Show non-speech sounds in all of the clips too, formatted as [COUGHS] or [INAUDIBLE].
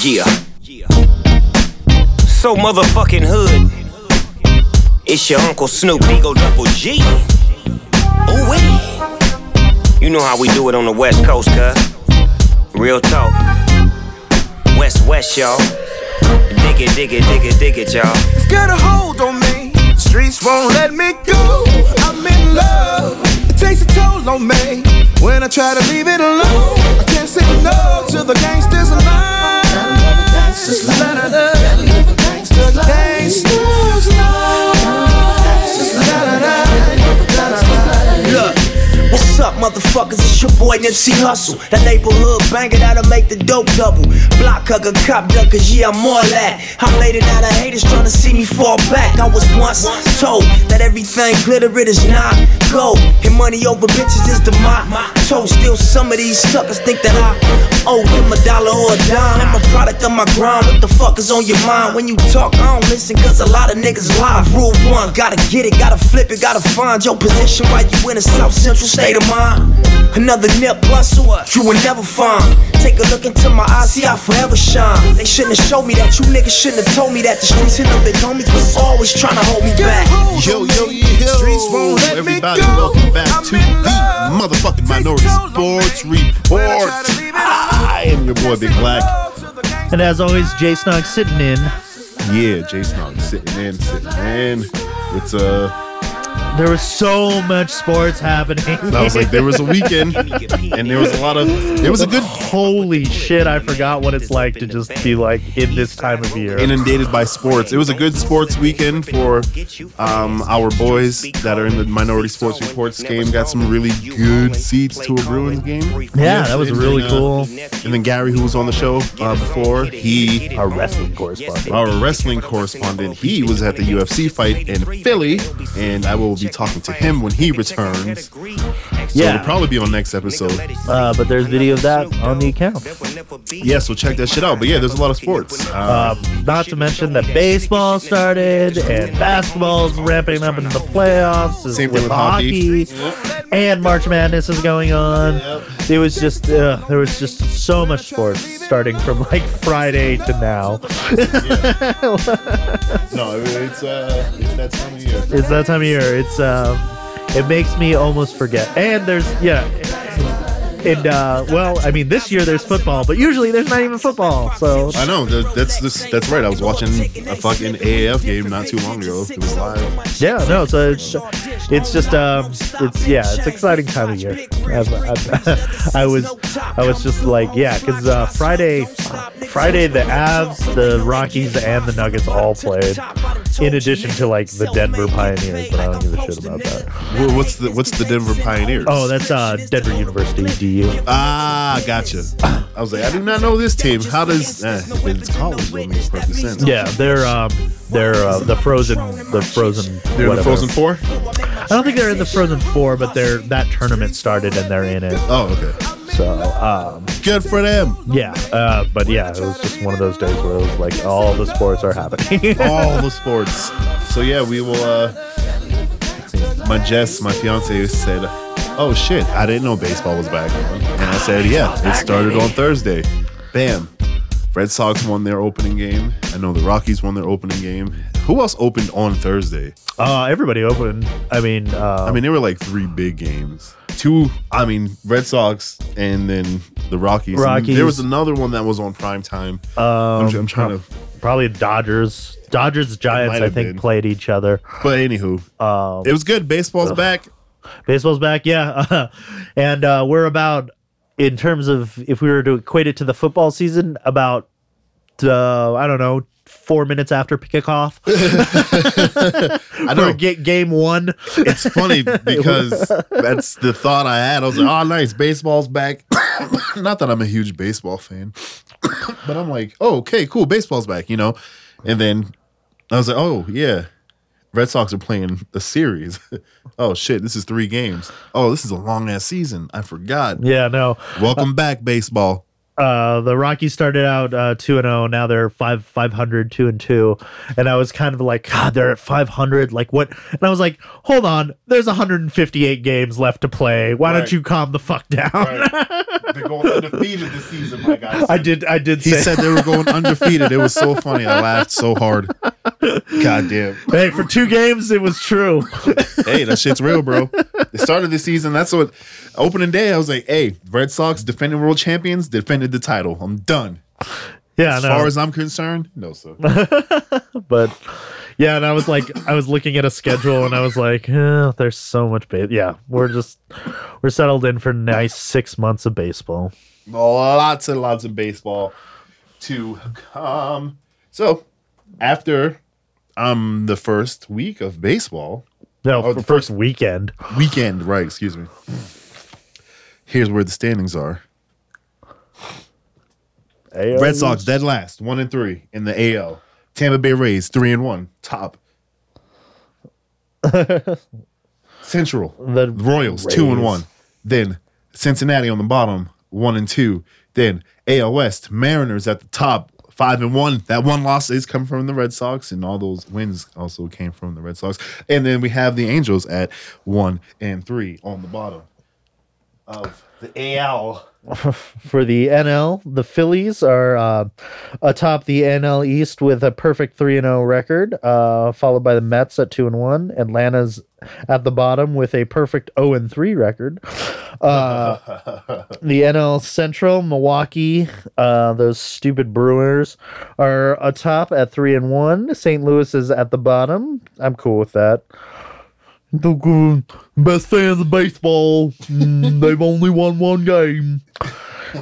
Yeah. So motherfucking hood. It's your Uncle Snoop Ego Double G. Ooh wee. You know how we do it on the West Coast, cuz. Real talk. West West, y'all. Dig it, dig it, dig it, dig it, y'all. It's got a hold on me. The streets won't let me go. I'm in love. It takes a toll on me. When I try to leave it alone, I can't say no to the gangsters. Gangsters love. Gangsters love. Gangsters Look, motherfuckers? It's your boy Nipsey Hussle. That neighborhood banger that'll make the dope double. Block hugger, cop ducker, yeah, I'm all that. I'm it out of haters trying to see me fall back. I was once told that everything glitter it is not gold. And money over bitches is the motto. Still, some of these suckers think that I owe them a dollar or a dime. I'm a product of my grind. What the fuck is on your mind? When you talk, I don't listen, cause a lot of niggas lie. Rule one, gotta get it, gotta flip it, gotta find your position while you in a South Central state of mind. Another Nip Hussle, you will never find. Take a look into my eyes, see I forever shine. They shouldn't have showed me that, you niggas shouldn't have told me that. The streets hit up their homies was always trying to hold me back. Yo, yo, yo, everybody, welcome back to the motherfucking Minority Sports Report. I am your boy Big Black. And as always, Jay Snug sitting in. Yeah, Jay Snog sitting in, sitting in. It's uh, There was so much sports happening. I was like, there was a weekend, [LAUGHS] and there was a lot of, It was a good Holy shit, I forgot what it's like to just be like in this time of year. inundated by sports. It was a good sports weekend for um, our boys that are in the Minority Sports Reports game. Got some really good seats to a Bruins game. yeah, that was really then, uh, cool. And then Gary, who was on the show uh, before, he Our wrestling correspondent. our wrestling correspondent. He was at the UFC fight in Philly, and I will be talking to him when he returns. So Yeah. it'll probably be on next episode. Uh, but there's video of that on the account. Yeah, so check that shit out. But yeah, there's a lot of sports. Uh, Um, not to mention that baseball started and basketball's ramping up into the playoffs. Same thing with hockey. And March Madness is going on. It was just uh, there was just so much sports starting from like Friday to now. no, it's uh, it's that time of year. It's that time of year. It's um, it makes me almost forget. And there's yeah, and uh, well, I mean this year there's football, but usually there's not even football. So I know that, that's this. That's right. I was watching a fucking AAF game not too long ago. It was live. yeah, no, so it's it's just um, it's yeah, it's exciting time of year. I've, I've, [LAUGHS] I was I was just like yeah, because uh, Friday Friday the Avs, the Rockies, and the Nuggets all played. In addition to like the Denver Pioneers, but I don't give a shit about that. Wha- What's the What's the Denver Pioneers? Oh, that's uh, Denver University, DU. ah, gotcha. I was like, I do not know this team. How does eh, it's college? That makes perfect sense. Yeah, they're um, they're uh, the frozen, the frozen. They're the whatever. Frozen Four. I don't think they're in the Frozen Four, but they're that tournament started and they're in it. Oh, okay. So um, Good for them. yeah, uh, but yeah, it was just one of those days where it was like all the sports are happening. [LAUGHS] all the sports. So yeah, we will. uh My Jess, my fiance, said, "Oh shit, I didn't know baseball was back on." And I said, "Yeah, it started on Thursday." Bam. Red Sox won their opening game. I know the Rockies won their opening game. Who else opened on Thursday? uh, everybody opened. I mean, uh, I mean, there were like three big games. Two, I mean, Red Sox and then the Rockies. And Rockies. there was another one that was on prime time. I'm, um, I'm trying to, probably Dodgers. Dodgers Giants, I think, been. played each other. but anywho, Um, it was good. Baseball's back. Baseball's back, yeah. [LAUGHS] and uh, we're about, in terms of if we were to equate it to the football season, about, uh, I don't know, four minutes after kickoff. [LAUGHS] I know. Get game one. It's funny [LAUGHS] because that's the thought I had. I was like, oh, nice. Baseball's back. [COUGHS] Not that I'm a huge baseball fan, [COUGHS] but I'm like, oh, okay, cool. Baseball's back, you know? And then I was like, oh, yeah. Red Sox are playing a series. [LAUGHS] oh, shit. This is three games. Oh, this is a long ass season. I forgot. Yeah, no. Welcome back, baseball. Uh, the Rockies started out uh, two and zero. Now they're five five hundred two and two, and I was kind of like, God, they're at five hundred. Like what? And I was like, hold on, there's one hundred and fifty eight games left to play. Why Right. don't you calm the fuck down? [LAUGHS] They're going undefeated this season, my guys. I did. I did He say. said they were going [LAUGHS] undefeated. It was so funny. I laughed so hard. God damn. hey, for two games, it was true. Hey, that shit's real, bro. The start of the season, that's what opening day, I was like, hey, Red Sox defending world champions, defended the title. I'm done. Yeah, As no. far as I'm concerned, no, sir. [LAUGHS] but yeah, and I was like, I was looking at a schedule, and I was like, eh, there's so much. Ba- yeah, we're just we're settled in for nice six months of baseball. lots and lots of baseball to come. So, after um the first week of baseball, No, Oh, the first weekend. weekend, right, excuse me. Here's where the standings are. Red Sox dead last, one and three in the AL. Tampa Bay Rays three and one, top. [LAUGHS] Central, The Royals two and one. Then Cincinnati on the bottom, one and two. Then AL West, Mariners at the top, five and one. That one loss is coming from the Red Sox, and all those wins also came from the Red Sox. And then we have the Angels at one and three on the bottom of the AL. [LAUGHS] for the NL, the Phillies are uh, atop the NL East with a perfect three and zero record, uh, followed by the Mets at two and one. Atlanta's at the bottom with a perfect zero and three record. Uh, [LAUGHS] the NL Central, Milwaukee, uh, those stupid Brewers are atop at three and one. St. Louis is at the bottom. I'm cool with that. Best fans of baseball. Mm, [LAUGHS] they've only won one game.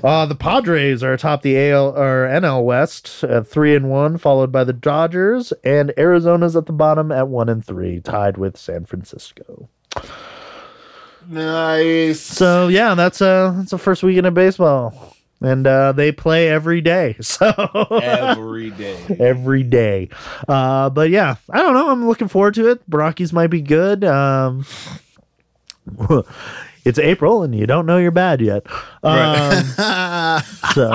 Uh, the Padres are atop the AL or NL West at three and one, followed by the Dodgers, and Arizona's at the bottom at one and three, tied with San Francisco. Nice. So yeah, that's a that's the first weekend of baseball, and uh, they play every day. [LAUGHS] So Every day. every day. Uh, but yeah, I don't know. I'm looking forward to it. Rockies might be good. Um, [LAUGHS] it's April, and you don't know you're bad yet. Um, [LAUGHS] so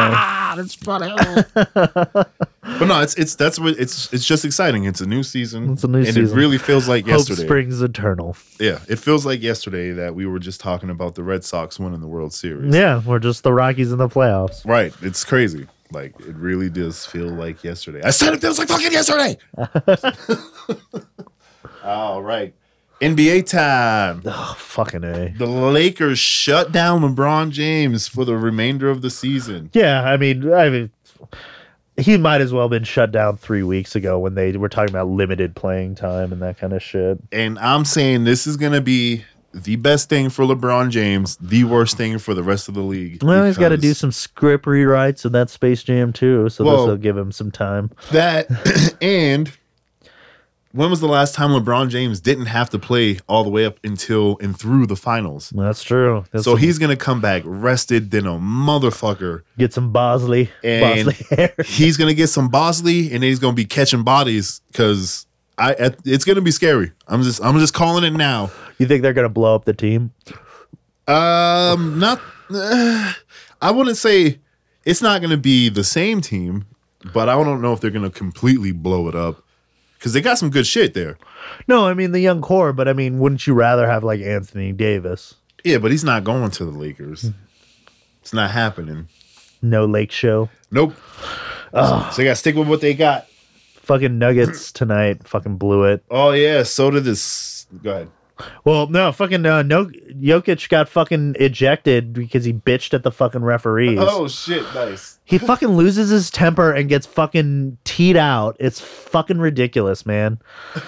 But no, it's it's that's what it's it's just exciting. It's a new season. It's a new and season. it really feels like hope yesterday. springs eternal. Yeah, it feels like yesterday that we were just talking about the Red Sox winning the World Series. Yeah, we're just the Rockies in the playoffs. Right. It's crazy. Like it really does feel like yesterday. I said it feels like fucking yesterday. [LAUGHS] All right. NBA time. Oh, fucking a. The Lakers shut down LeBron James for the remainder of the season. Yeah, I mean, I mean, he might as well have been shut down three weeks ago when they were talking about limited playing time and that kind of shit. And I'm saying this is going to be the best thing for LeBron James, the worst thing for the rest of the league. Well, he's got to do some script rewrites in that Space Jam too, so Well- this will give him some time. that. [COUGHS] and when was the last time LeBron James didn't have to play all the way up until and through the finals? That's true. That's So he's gonna come back rested than a motherfucker. get some Bosley, And Bosley hair. [LAUGHS] he's gonna get some Bosley, and then he's gonna be catching bodies because I it's gonna be scary. I'm just I'm just calling it now. You think they're gonna blow up the team? Um, not. [SIGHS] I wouldn't say it's not gonna be the same team, but I don't know if they're gonna completely blow it up because they got some good shit there. No, I mean the young core, but I mean, wouldn't you rather have like Anthony Davis? Yeah, but he's not going to the Lakers. It's not happening. No Lake Show. Nope. So they got to stick with what they got. Fucking Nuggets tonight. Fucking blew it. Oh yeah, so did this. Go ahead. Well, no, fucking uh, no. Jokic got fucking ejected because he bitched at the fucking referees. Oh shit, nice. He fucking loses his temper and gets fucking teed out. It's fucking ridiculous, man.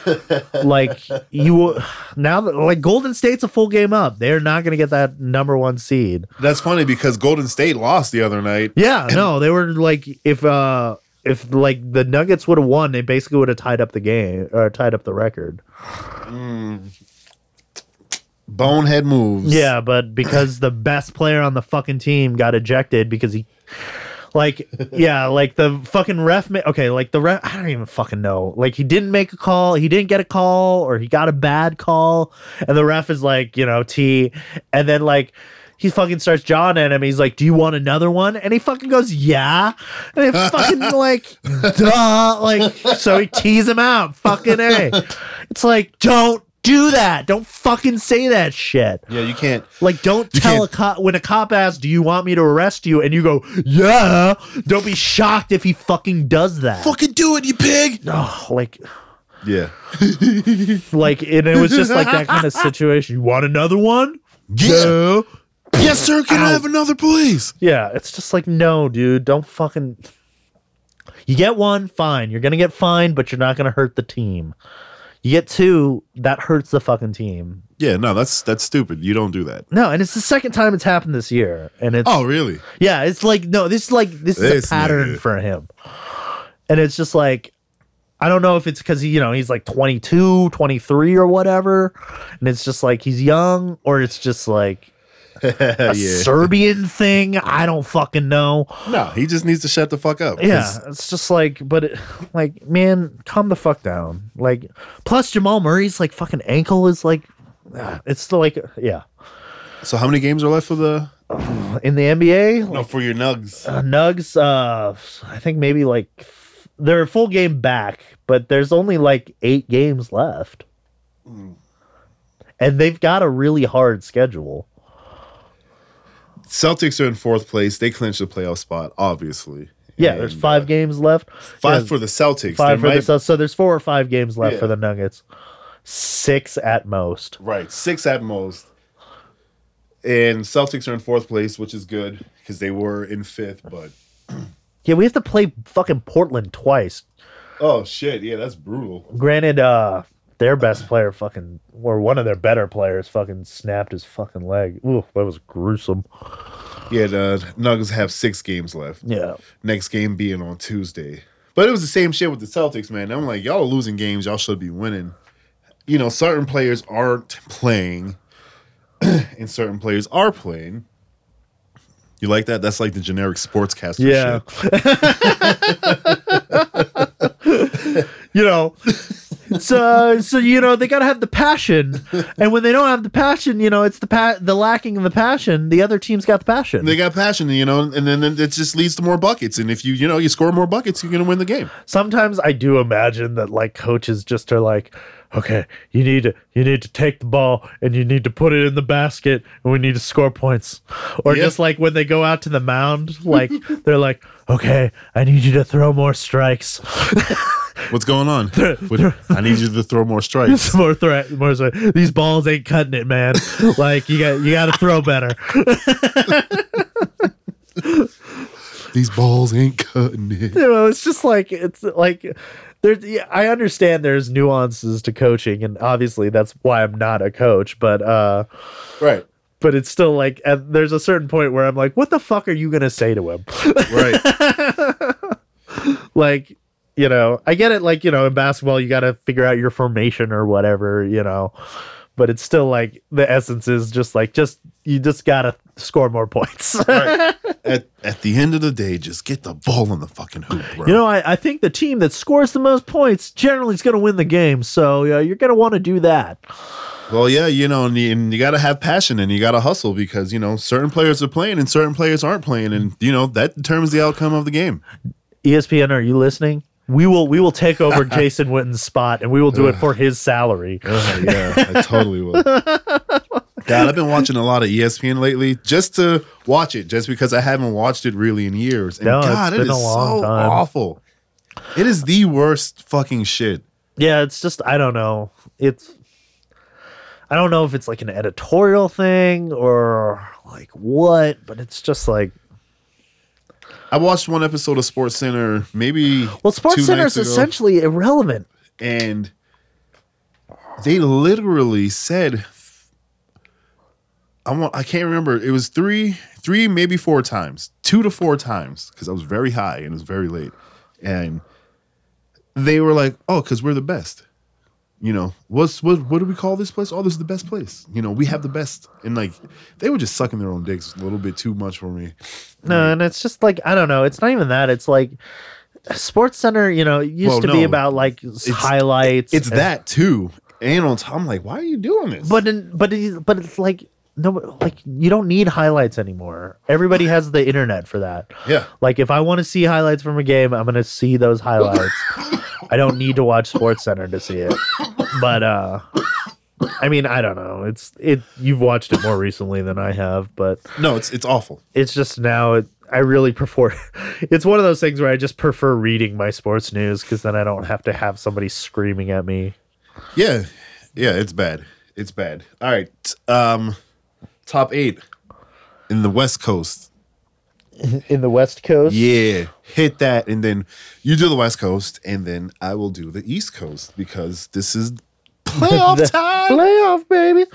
[LAUGHS] like you now that like Golden State's a full game up. They're not gonna get that number one seed. That's funny because Golden State lost the other night. Yeah, no, they were like if uh if like the Nuggets would have won, they basically would have tied up the game or tied up the record. Bonehead moves. Yeah, but because the best player on the fucking team got ejected because he, like, yeah, like the fucking ref. Ma- okay, like the ref. I don't even fucking know. Like he didn't make a call. He didn't get a call, or he got a bad call, and the ref is like, you know, T, and then like. he fucking starts jawing at him. He's like, "Do you want another one?" And he fucking goes, "Yeah." And it fucking [LAUGHS] like, duh, like so he tees him out. Fucking a. It's like, don't do that. Don't fucking say that shit. Yeah, you can't. Like, don't tell can't- a cop when a cop asks, "Do you want me to arrest you?" and you go, "Yeah." Don't be shocked if he fucking does that. Fucking do it, you pig. Oh, like, Yeah. [LAUGHS] like, and it was just like that kind of situation. You want another one? Yeah. No. Yes, sir. Can I have another, please? Yeah, it's just like, no, dude, don't fucking. You get one, fine. You're gonna get fined, but you're not gonna hurt the team. You get two, that hurts the fucking team. Yeah, no, that's that's stupid. You don't do that. No, and it's the second time it's happened this year, and it's Oh, really? yeah, it's like no, this is like this is This a pattern nigga. for him, and it's just like. I don't know if it's because he, you know, he's like 22, 23 or whatever. And it's just like he's young, or it's just like [LAUGHS] a yeah. Serbian thing. I don't fucking know. No, he just needs to shut the fuck up. Yeah, it's just like, but it, like, man, calm the fuck down. Like, plus Jamal Murray's like fucking ankle is like, ah, it's still like, yeah. So how many games are left for the? [SIGHS] In the NBA, No, for your Nugs. uh, Nugs, uh, I think maybe like they're a full game back, but there's only like eight games left, and they've got a really hard schedule. Celtics are in fourth place. They clinched the playoff spot, obviously. Yeah, there's five uh, games left. Five Yeah, for the Celtics. five There for might- the Celtics. so there's four or five games left Yeah. for the Nuggets. Six at most. Right, six at most. And Celtics are in fourth place, which is good because they were in fifth. But [CLEARS THROAT] Yeah, we have to play fucking Portland twice. oh shit, yeah, that's brutal. Granted, uh, their best player fucking, or one of their better players fucking snapped his fucking leg. Ooh, that was gruesome. Yeah, the Nuggets have six games left. Yeah. Next game being on Tuesday. But it was the same shit with the Celtics, man. I'm like, y'all are losing games. Y'all should be winning. You know, certain players aren't playing, [CLEARS THROAT] and certain players are playing. You like that? That's like the generic sportscaster Yeah. shit. [LAUGHS] you know, so uh, so you know they gotta have the passion, and when they don't have the passion, you know it's the pa- the lacking of the passion. The other team's got the passion. They got passion, you know, and then it just leads to more buckets. And if you, you know, you score more buckets, you're gonna win the game. Sometimes I do imagine that like coaches just are like, okay, you need to you need to take the ball and you need to put it in the basket, and we need to score points. Or Yeah. just like when they go out to the mound, like they're like, okay, I need you to throw more strikes. [LAUGHS] What's going on? [LAUGHS] What- I need you to throw more [LAUGHS] strikes. more threat more so these balls ain't cutting it man [LAUGHS] like you got you got to throw better These balls ain't cutting it. you know it's just like it's like there's yeah, i understand there's nuances to coaching and obviously that's why i'm not a coach but uh Right, but it's still like at, there's a certain point where i'm like what the fuck are you gonna say to him right. like you know i get it like you know in basketball you gotta figure out your formation or whatever you know but it's still like the essence is just like just you just gotta score more points [LAUGHS] right. [LAUGHS] At at the end of the day, just get the ball in the fucking hoop, bro. You know, I, I think the team that scores the most points generally is going to win the game. So uh, you're going to want to do that. well, yeah, you know, and you, and you got to have passion and you got to hustle because you know certain players are playing and certain players aren't playing, and you know that determines the outcome of the game. ESPN, are you listening? We will we will take over [LAUGHS] Jason Witten's spot and we will do it for his salary. [LAUGHS] Uh, yeah, I totally will. [LAUGHS] God, I've been watching a lot of ESPN lately just to watch it, just because I haven't watched it really in years. And No, it's God, it been is a long so time. awful. It is the worst fucking shit. Yeah, it's just I don't know. It's I don't know if it's like an editorial thing or like what, but it's just like I watched one episode of Sports Center maybe well, Sports Center is essentially irrelevant. and they literally said I want I can't remember. It was three, three, maybe four times. Two to four times. Because I was very high and it was very late. And they were like, Oh, because we're the best. You know, what's what what do we call this place? Oh, this is the best place. You know, we have the best. And like they were just sucking their own dicks a little bit too much for me. No, and it's just like I don't know. It's not even that. It's like Sports Center. You know, used Well, to be about like s highlights. It's and- that too. And on top, I'm like, why are you doing this? But in, but it, but it's like no like you don't need highlights anymore. Everybody has the internet for that. Yeah. Like if I want to see highlights from a game, I'm gonna see those highlights. [LAUGHS] I don't need to watch Sports Center to see it. But uh I mean, I don't know. It's it you've watched it more recently than I have, but No, it's it's awful. it's just now it, I really prefer [LAUGHS] it's one of those things where I just prefer reading my sports news because then I don't have to have somebody screaming at me. Yeah, yeah, it's bad. It's bad. All right, um, top eight in the West Coast. In the West Coast, Yeah, hit that, and then you do the West Coast, and then I will do the East Coast because this is playoff [LAUGHS] time. playoff baby,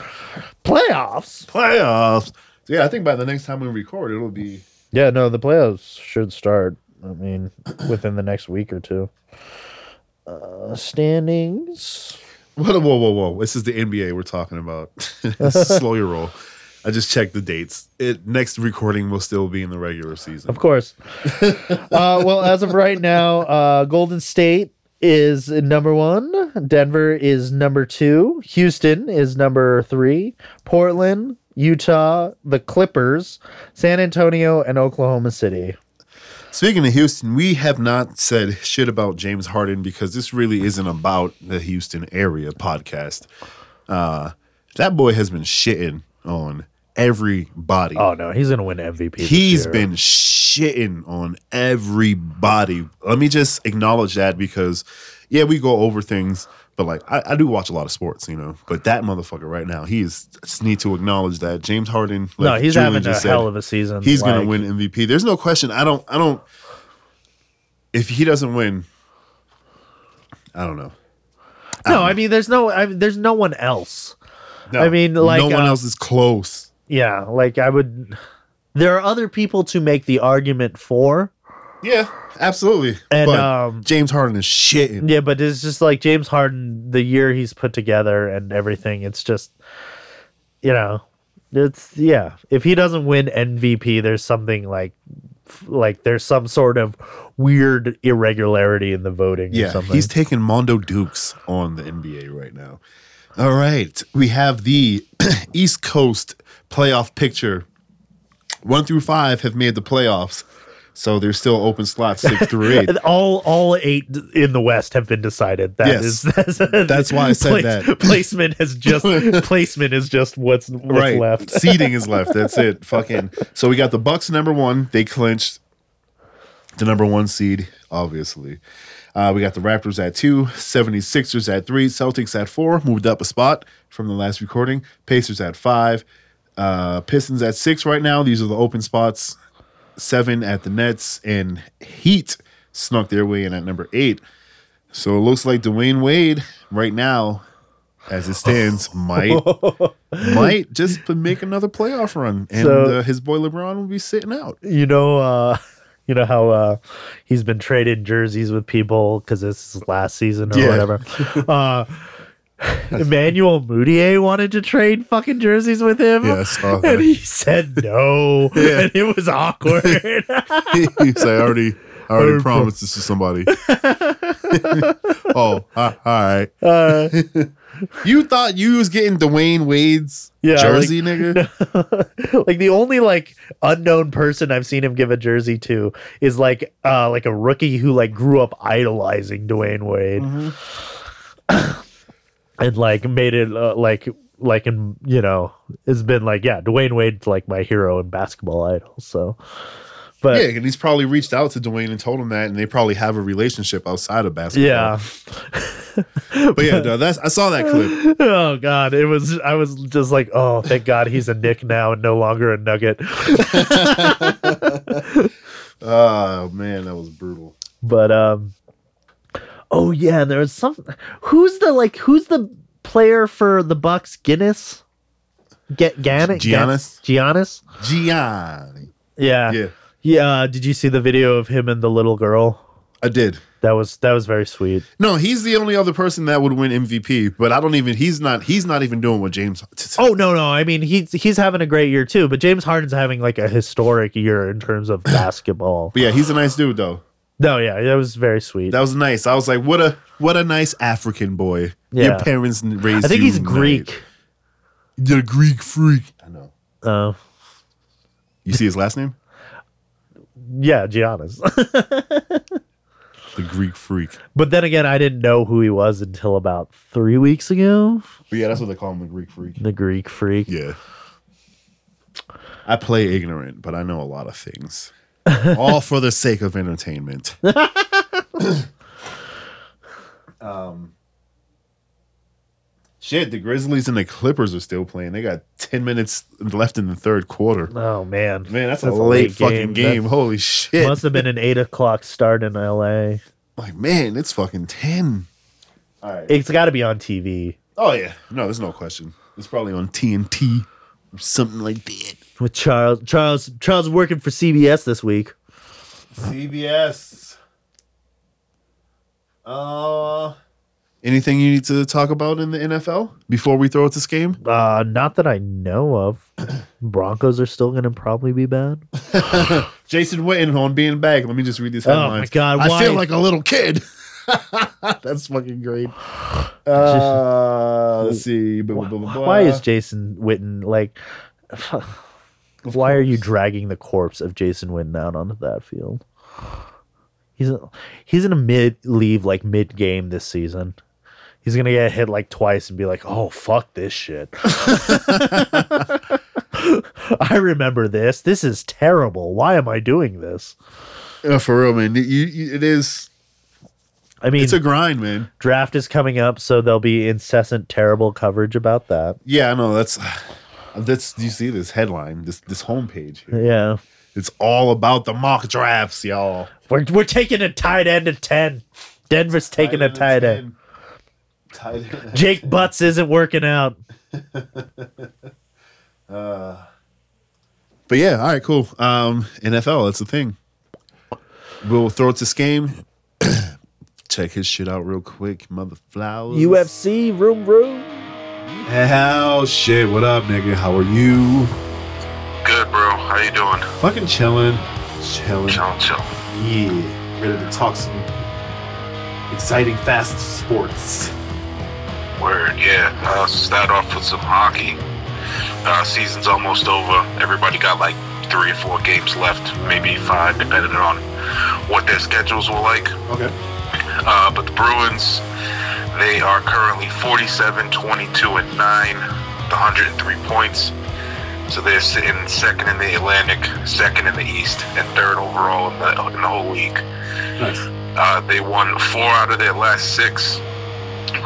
playoffs. Playoffs. So yeah, I think by the next time we record, it'll be. Yeah, no, the playoffs should start. I mean, [CLEARS THROAT] within the next week or two. Uh, standings. Whoa, whoa, whoa, whoa! This is the NBA we're talking about. [LAUGHS] Slow your roll. I just checked the dates. It next recording will still be in the regular season. Of course. [LAUGHS] uh, well, as of right now, uh, Golden State is number one. Denver is number two. Houston is number three. Portland, Utah, the Clippers, San Antonio, and Oklahoma City. Speaking of Houston, we have not said shit about James Harden because this really isn't about the Houston area podcast. Uh, that boy has been shitting on everybody. Oh no, he's gonna win MVP. He's been shitting on everybody. Let me just acknowledge that because, yeah, we go over things, but like I, I do watch a lot of sports, you know. But that motherfucker right now, he's just need to acknowledge that James Harden. no, he's Julian having a said, hell of a season. He's gonna win MVP. There's no question. I don't. I don't. If he doesn't win, I don't know. No, I mean, there's no, I, there's no one else. No, I mean, like, no one uh, else is close. Yeah, like I would. There are other people to make the argument for. Yeah, absolutely. And, but um, James Harden is shitting. Yeah, but it's just like James Harden, the year he's put together and everything. It's just, you know, it's yeah. If he doesn't win MVP, there's something like, like there's some sort of weird irregularity in the voting. or Yeah, he's taking Mondo Dukes on the NBA right now. All right, we have the [CLEARS THROAT] East Coast playoff picture. One through five have made the playoffs, so there's still open slots six through [LAUGHS] eight. All all eight in the West have been decided. That Yes. is [LAUGHS] that's, That's why I said that. [LAUGHS] placement has just placement is just what's what's right, left. seeding is left. That's it. Fucking. So we got the Bucks number one. They clinched the number one seed, obviously. Uh, we got the Raptors at two, 76ers at three, Celtics at four, moved up a spot from the last recording. Pacers at five, uh, Pistons at six right now. These are the open spots. Seven at the Nets, and Heat snuck their way in at number eight. So it looks like Dwyane Wade right now, as it stands, [LAUGHS] might might just make another playoff run, and So- uh, his boy LeBron will be sitting out. you know uh [LAUGHS] you know how uh he's been trading jerseys with people because this is last season or Yeah. whatever [LAUGHS] uh Emmanuel Mudiay wanted to trade fucking jerseys with him. Yeah, I saw [LAUGHS] that. And he said no. [LAUGHS] Yeah. And it was awkward. Like, I already, I already promised this to somebody. oh, all right. Uh, You thought you was getting Dwyane Wade's Yeah, jersey, nigga? [LAUGHS] like the only like unknown person I've seen him give a jersey to is like uh like a rookie who like grew up idolizing Dwyane Wade. [CLEARS THROAT] and like made it uh, like like in you know it's been like yeah Dwyane Wade's like my hero and basketball idol so but Yeah, and he's probably reached out to Dwyane and told him that, and they probably have a relationship outside of basketball. yeah [LAUGHS] but yeah, no, that's I saw that clip. oh god it was I was just like oh thank god he's a Knick now and no longer a Nugget [LAUGHS] Oh man, that was brutal. but um oh yeah there was some who's the like who's the player for the Bucks Guinness Get Gannis Giannis? Giannis Gianni. yeah Yeah, yeah did you see the video of him and the little girl I did. that was that was very sweet No, he's the only other person that would win MVP, but I don't even. He's not. He's not even doing what James. Oh no, no. I mean, he's he's having a great year too. But James Harden's having like a historic year in terms of [LAUGHS] basketball. But yeah, he's a nice dude though. No, yeah, that was very sweet. That was nice. I was like, what a what a nice African boy. Yeah. Your parents raised. I think you he's right. Greek. You're a Greek freak. I know. Uh, You see his last name? Yeah, Giannis. The Greek freak. but then again, I didn't know who he was until about three weeks ago. But yeah, that's what they call him, the Greek freak. The Greek freak. Yeah. I play ignorant, but I know a lot of things. [LAUGHS] All for the sake of entertainment. [LAUGHS] um, shit, the Grizzlies and the Clippers are still playing. They got 10 minutes left in the third quarter. Oh man, Man, that's, a late, fucking game. Holy shit. Must have been an eight o'clock start in L.A. like, man, it's fucking 10. All right. It's got to be on TV oh, yeah. No, there's no question. It's probably on TNT or something like that. with Charles. Charles. Charles working for CBS this week. CBS. Uh, anything you need to talk about in the NFL before we throw it this game? Uh, not that I know of. [CLEARS THROAT] Broncos are still going to probably be bad. [LAUGHS] Jason Witten on being back. Let me just read these headlines. Oh, my God, I why- feel like a little kid. [LAUGHS] That's fucking great. [SIGHS] Uh, let's see. Blah, Why is. Jason Witten like? Why are you dragging the corpse of Jason Witten out onto that field? He's a, he's in a mid leave like mid game this season. He's gonna get hit like twice and be like, "Oh fuck this shit." [LAUGHS] I remember this. This is terrible. Why am I doing this? Uh, for real, man? You, you, it is. I mean, It's a grind, man. draft is coming up, so there'll be incessant terrible coverage about that. Yeah, I know. That's. That's. You see this headline? This this homepage. Here? Yeah, It's all about the mock drafts, y'all. we're we're taking a tight end at ten. Denver's taking a tight end. Tight end. Jake Butts isn't working out. [LAUGHS] But yeah, all right, cool. Um, NFL, that's the thing. We'll throw it to Skame. [CLEARS THROAT] Check his shit out real quick, mother flowers. UFC room room. Hell shit, what up, nigga? How are you? Good, bro. How you doing? Fucking chilling. Chilling. Chill, chill. Yeah. Ready to talk some exciting fast sports. Word, yeah. Uh, start off with some hockey. Uh, season's almost over. Everybody got like three or four games left, maybe five, depending on what their schedules were like. Okay. Uh, but the Bruins, they are currently 47, 22, and 9, with 103 points. So they're sitting second in the Atlantic, second in the East, and third overall in the, in the whole league. Nice. Uh, they won four out of their last six.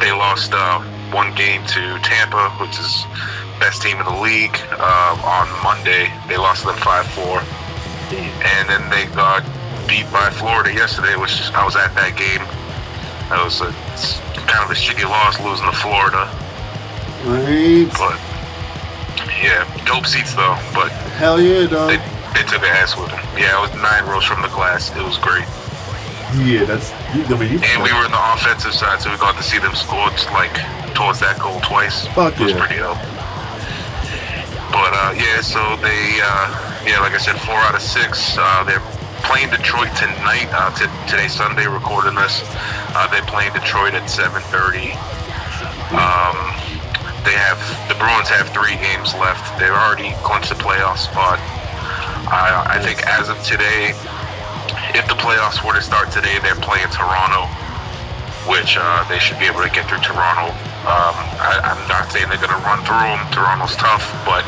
They lost uh, one game to Tampa, which is best team in the league. Uh, on Monday, they lost them five four, and then they got beat by Florida yesterday, which I was at that game. That was a, kind of a shitty loss, losing to Florida. Right. But yeah, dope seats though. But Hell yeah, they, dog. they took an ass with them. Yeah, it was nine rows from the glass. It was great. Yeah, that's. I mean, you, And we were in the offensive side, so we got to see them score like towards that goal twice. Fuck it was yeah. pretty dope. But uh, yeah, so they uh, yeah, like I said, four out of six. Uh, they're playing Detroit tonight. Uh, t- today Sunday, recording this. Uh, they're playing Detroit at 7:30. Um, they have the Bruins have three games left. They've already clinched the playoff spot. I, I think as of today, if the playoffs were to start today, they're playing Toronto, which uh, they should be able to get through Toronto. Um, I, I'm not saying they're going to run through them. Toronto's tough, but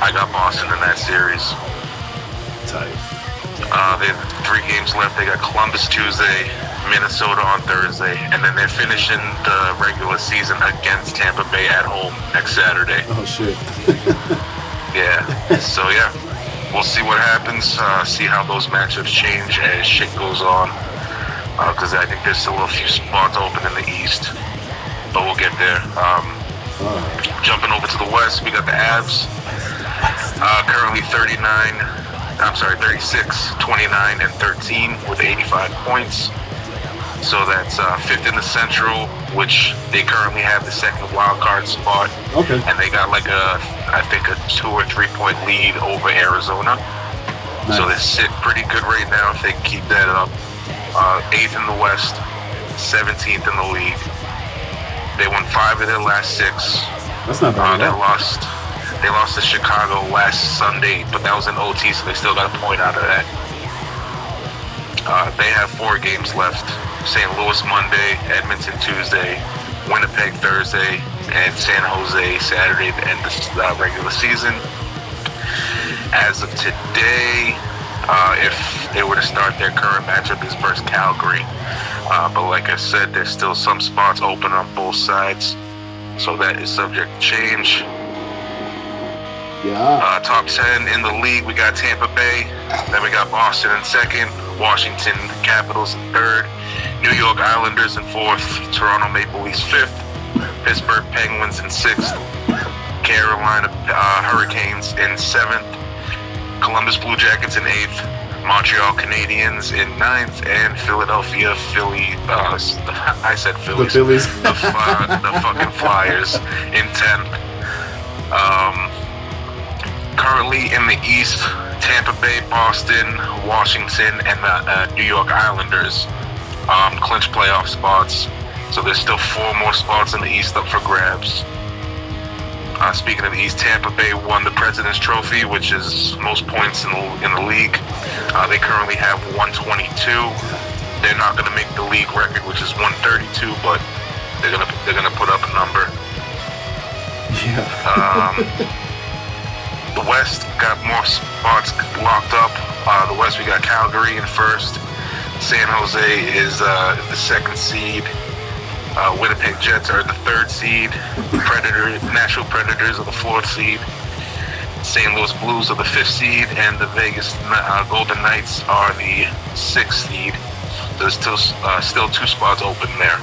I got Boston in that series. tight. Uh, they have three games left. They got Columbus Tuesday, Minnesota on Thursday, and then they're finishing the regular season against Tampa Bay at home next Saturday. Oh shit. Yeah. [LAUGHS] So yeah, we'll see what happens. Uh, see how those matchups change as shit goes on. Because I think there's still a few spots open in the East, but we'll get there. Um, jumping over to the West, we got the Avs. Uh, currently 39. I'm sorry, 36, 29, and 13 with 85 points. So that's uh, fifth in the Central, which they currently have the second wild card spot Okay. and they got like a I think a two or three point lead over Arizona. So they sit pretty good right now if they keep that up. Uh, eighth in the West, seventeenth in the league. They won five of their last six. That's not Uh, bad. they lost. They lost to Chicago last Sunday, but that was in OT, so they still got a point out of that. Uh, they have four games left. St. Louis Monday, Edmonton Tuesday, Winnipeg Thursday, and San Jose Saturday to end the uh, regular season. As of today, uh, if they were to start their current matchup is versus Calgary. Uh, but like I said, there's still some spots open on both sides, so that is subject to change. Yeah. Uh, top 10 in the league, we got Tampa Bay. Then we got Boston in second, Washington Capitals in third, New York Islanders in fourth, Toronto Maple Leafs fifth, Pittsburgh Penguins in sixth, Carolina uh, Hurricanes in seventh, Columbus Blue Jackets in eighth, Montreal Canadiens in ninth, and Philadelphia Philly. Uh, I said The Phillies. Phillies. the, fi- the fucking Flyers in 10th. Um, currently in the East, Tampa Bay, Boston, Washington, and the uh, New York Islanders um, clinch playoff spots. So there's still four more spots in the East up for grabs. Uh, speaking of the East, Tampa Bay won the President's Trophy, which is most points in the, in the league. Uh, they currently have 122. They're not going to make the league record, which is 132, but they're gonna they're gonna put up a number. [LAUGHS] Yeah. Um, the West got more spots locked up. Uh, the West we got Calgary in first. San Jose is uh, the second seed. Uh, Winnipeg Jets are the third seed. Predator Nashville Predators are the fourth seed. St. Louis Blues are the fifth seed, and the Vegas uh, Golden Knights are the sixth seed. There's still uh, still two spots open there.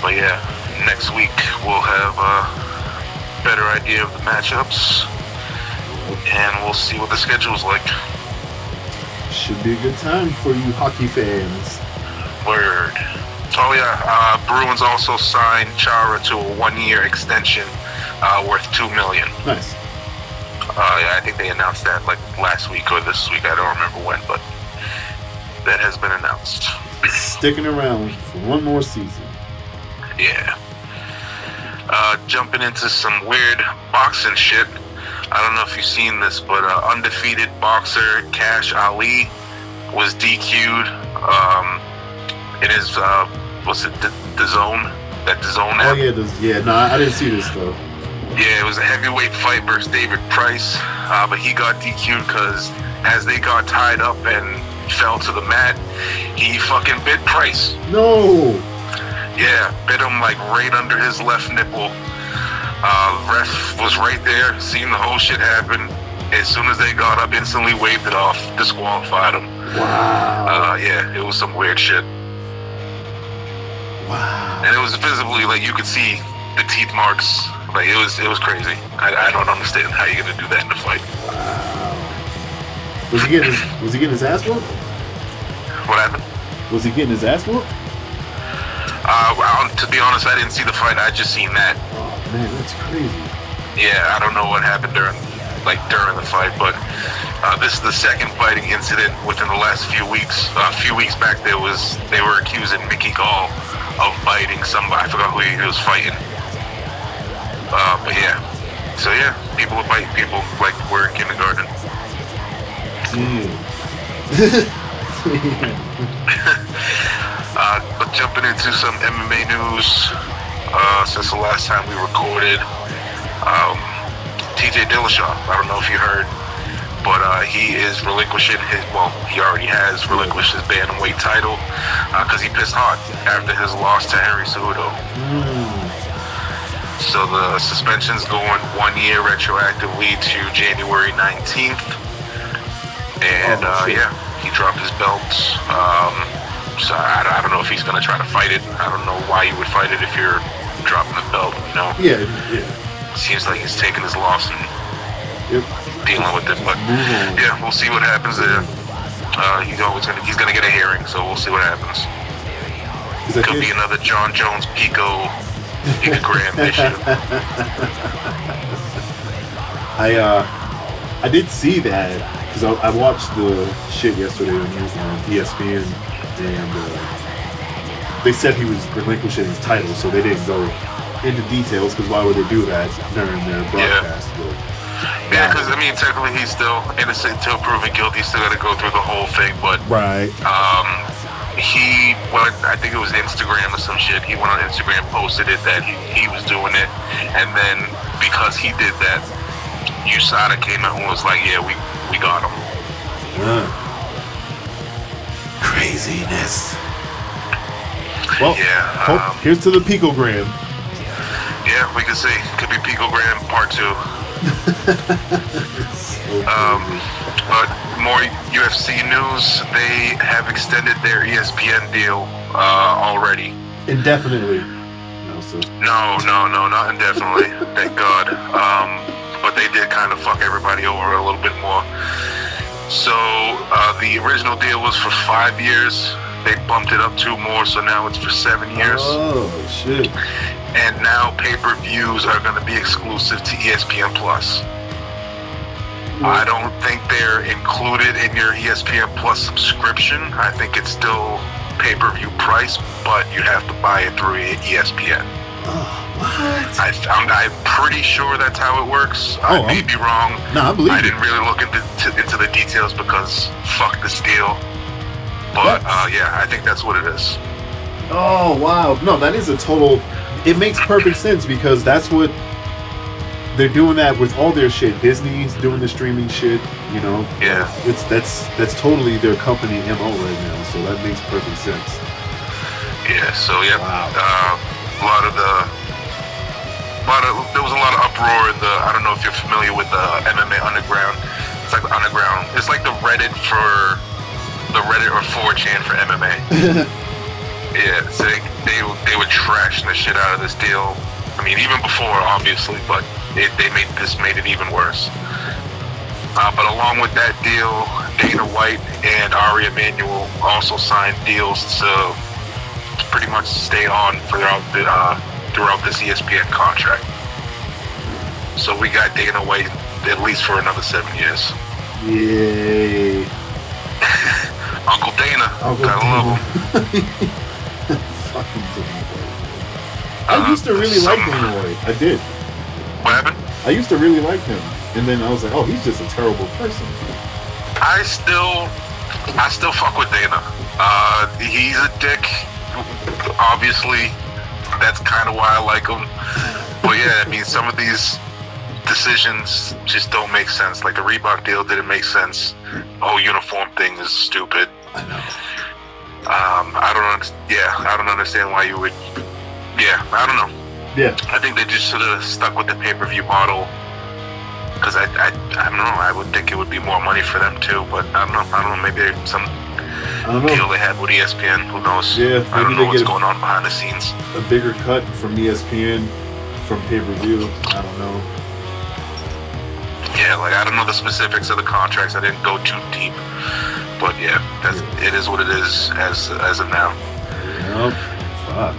But yeah, next week we'll have a better idea of the matchups, and we'll see what the schedule's like. Should be a good time for you hockey fans. Word. Oh yeah, uh, Bruins also signed Chara to a one-year extension uh, worth two million. Nice. Uh, yeah, I think they announced that like last week or this week. I don't remember when, but that has been announced. Sticking around for one more season. Yeah. Uh, jumping into some weird boxing shit. I don't know if you've seen this, but uh, undefeated boxer Kash Ali was DQ'd um, in his uh, what's it, the, DAZN, that DAZN Oh app. yeah, this, yeah. No, I didn't see this though. Yeah, it was a heavyweight fight versus David Price, uh, but he got DQ'd because as they got tied up and fell to the mat, he fucking bit Price. No. Yeah, bit him like right under his left nipple. Uh, ref was right there, seen the whole shit happen. As soon as they got up, instantly waved it off, disqualified him. Wow. Uh, yeah, it was some weird shit. wow. And it was visibly like you could see the teeth marks. Like it was, it was crazy. I, I don't understand how you're gonna do that in a fight. Was he getting his, was he getting his ass whooped? What happened? Was he getting his ass whooped? Uh, to be honest, I didn't see the fight. I just seen that. Oh man, that's crazy. Yeah, I don't know what happened during, like during the fight, but uh, this is the second fighting incident within the last few weeks. Uh, a few weeks back, there was they were accusing Mickey Gall of biting somebody. I forgot who he was fighting. Uh, but yeah, so yeah, people bite people like we're in kindergarten. [LAUGHS] [LAUGHS] Uh, but jumping into some MMA news, uh, since the last time we recorded, um, TJ Dillashaw, I don't know if you heard, but uh, he is relinquishing his, well, he already has relinquished his bantamweight title because he pissed hot after his loss to Henry Cejudo. So the suspension's going one year retroactively to January 19th. And Oh, uh, yeah, he dropped his belt. Um, so I, I don't know if he's going to try to fight it. I don't know why you would fight it if you're dropping the belt, you know? Yeah, yeah. Seems like he's taking his loss and Yep. dealing with it. But yeah, we'll see what happens there. Uh, he's always gonna he's gonna get a hearing, so we'll see what happens. Could be another Jon Jones Pico picogram issue. [LAUGHS] I uh, I did see that because I, I watched the shit yesterday on ESPN, and uh, they said he was relinquishing his title, so they didn't go into details because why would they do that during their broadcast? But, Yeah, because I mean, technically he's still innocent until proven guilty. He's still got to go through the whole thing. But right. um, he, well, I think it was Instagram or some shit. He went on Instagram, posted it that he, he was doing it, and then because he did that, USADA came out and was like, "Yeah, we we got him." Uh. Craziness. Well, Yeah, hope- um, here's to the picogram. Yeah, we can see. Could be Picogram Part Two. [LAUGHS] Um, but more UFC news. They have extended their ESPN deal uh, already. Indefinitely. No, so No, no, no, not indefinitely. [LAUGHS] thank God. Um, but they did kind of fuck everybody over a little bit more. So uh, the original deal was for five years. They bumped it up two more, so now it's for seven years. Oh shit. And now pay-per-views are going to be exclusive to ESPN Plus. I don't think they're included in your ESPN Plus subscription. I think it's still pay-per-view price, but you have to buy it through E ESPN. I, I'm, I'm pretty sure that's how it works. I Oh, may I'm- be wrong. No, I believe I didn't really look into to, into the details because fuck this deal. But uh, yeah, I think that's what it is. Oh wow. No, that is a total. It makes perfect sense because that's what they're doing. That with all their shit. Disney's doing the streaming shit. You know. Yeah. It's that's that's totally their company mo right now. So that makes perfect sense. Yeah, so yeah, Wow. uh, a lot of the, lot of there was a lot of uproar in the. I don't know if you're familiar with the MMA Underground. It's like the Underground. It's like the Reddit for the Reddit or 4chan for MMA. [LAUGHS] yeah, so they they they were trashing the shit out of this deal. I mean, even before, obviously, but it, they made this made it even worse. Uh, but along with that deal, Dana White and Ari Emanuel also signed deals to pretty much stay on throughout the uh, throughout this ESPN contract. So we got Dana White at least for another seven years. Yay. [LAUGHS] Uncle Dana, Uncle gotta love him. Fucking Dana White. I used to really like Dana White. I did. What happened? I used to really like him, and then I was like, oh, he's just a terrible person. I still, I still fuck with Dana. Uh, he's a dick. Obviously, that's kind of why I like him. But yeah, I mean, some of these decisions just don't make sense. Like the Reebok deal didn't make sense. The whole uniform thing is stupid. I know. Um, I don't. Yeah, I don't understand why you would. Yeah, I don't know. Yeah. I think they just should have stuck with the pay-per-view model. Because I, I, I don't know. I would think it would be more money for them too. But I don't know. I don't know. Maybe some I don't deal know. they had with ESPN. Who knows? Yeah, I don't maybe know they what's get- going on behind the scenes. A bigger cut from ESPN from pay per view. I don't know. Yeah, like I don't know the specifics of the contracts. I didn't go too deep. But yeah, that's it is what it is as as of now. Nope. Fuck.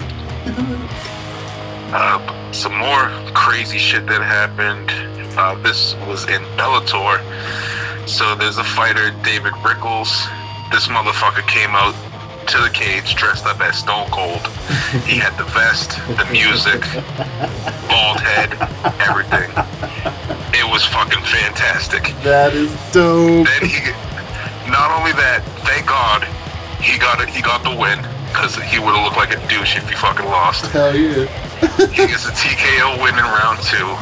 Uh, some more crazy shit that happened. Uh, this was in Bellator. So there's a fighter, David Rickels. This motherfucker came out to the cage dressed up as Stone Cold. He had the vest, the music, bald head, everything. It was fucking fantastic. That is dope. Then he, not only that, thank God, he got it. He got the win because he would have looked like a douche if he fucking lost. Hell yeah. He gets a TKO win in round two.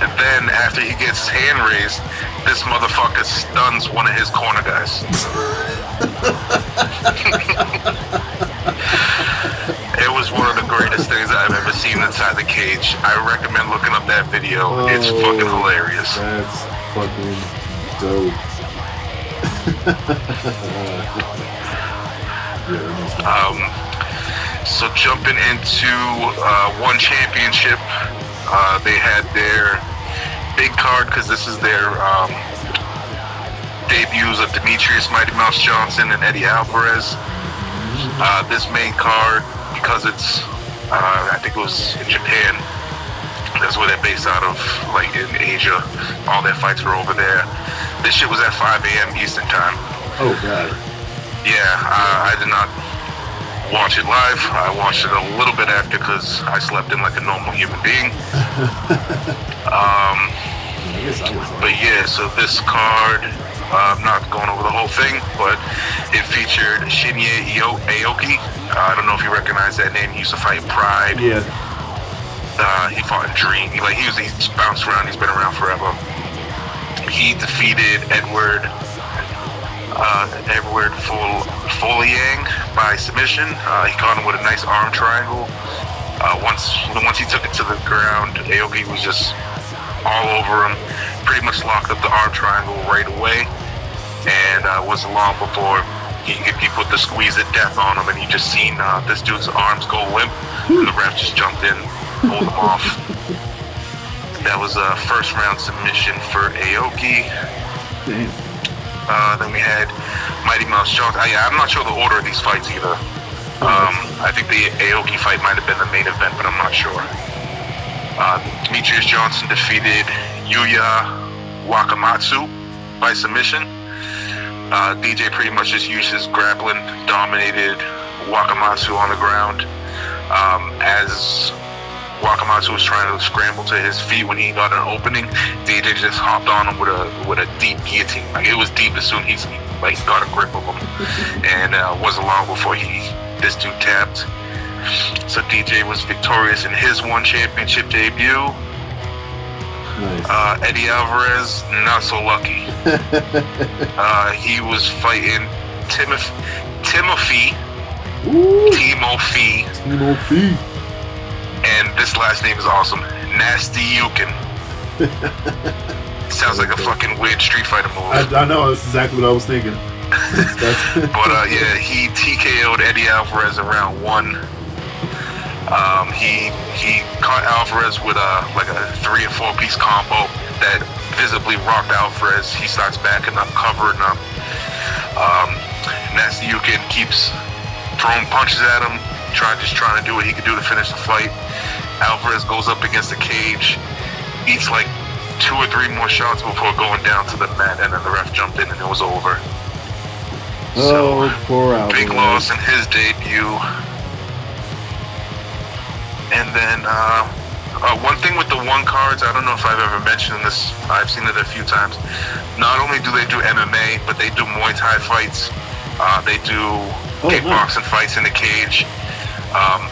And then after he gets his hand raised, this motherfucker stuns one of his corner guys. [LAUGHS] it was one of the greatest things I've ever seen inside the cage. I recommend looking up that video. it's Oh, fucking hilarious. That's fucking dope. yeah, that must be- Um, so jumping into uh, one championship, uh, they had their big card because this is their um, debuts of Demetrious Mighty Mouse Johnson and Eddie Alvarez. Uh, this main card, because it's, uh, I think it was in Japan. That's where they're based out of, like in Asia. All their fights were over there. This shit was at 5 a.m. Eastern time. oh god. Yeah, uh, I did not watch it live. I watched it a little bit after because I slept in like a normal human being. [LAUGHS] um, but yeah, so this card, uh, I'm not going over the whole thing, but it featured Shinya Aoki. Uh, I don't know if you recognize that name. He used to fight Pride. Yeah. Uh, he fought in Dream. He, like he was, he's bounced around. He's been around forever. He defeated Edward uh, Edward Fol- Folayang by submission. Uh, he caught him with a nice arm triangle. Uh, once once he took it to the ground, Aoki was just all over him. Pretty much locked up the arm triangle right away, and uh, wasn't long before he, he put the squeeze of death on him, and you just seen uh, this dude's arms go limp, and the ref just jumped in, pulled him off. That was a first round submission for Aoki. Damn. Uh, then we had Mighty Mouse Jones. I, I'm not sure the order of these fights either. Um, I think the Aoki fight might have been the main event, but I'm not sure. Uh, Demetrious Johnson defeated Yuya Wakamatsu by submission. Uh, DJ pretty much just used his grappling, dominated Wakamatsu on the ground. Um, as Wakamatsu was trying to scramble to his feet when he got an opening. DJ just hopped on him with a with a deep guillotine. Like it was deep as soon as he like got a grip of him, [LAUGHS] and uh, wasn't long before he this dude tapped. So DJ was victorious in his one championship debut. Nice. Uh, Eddie Alvarez not so lucky. [LAUGHS] uh, he was fighting Timoth- Timothy Ooh. Timothy Timo P. and this last name is awesome. Nasty Yukin. Sounds like a fucking weird Street Fighter move. I, I know. That's exactly what I was thinking. [LAUGHS] But uh, [LAUGHS] yeah, he TKO'd Eddie Alvarez in round one. Um, he he caught Alvarez with a like a three and four piece combo that visibly rocked Alvarez. He starts backing up, covering up. Um, Nastyukhin keeps throwing punches at him, trying just trying to do what he could do to finish the fight. Alvarez goes up against the cage, eats like two or three more shots before going down to the mat, and then the ref jumped in and it was over. oh, poor Alvarez. Big loss in his debut. And then uh, uh, one thing with the one cards, I don't know if I've ever mentioned this. I've seen it a few times. Not only do they do MMA, but they do Muay Thai fights. Uh, they do Oh, kickboxing fights in the cage. Um,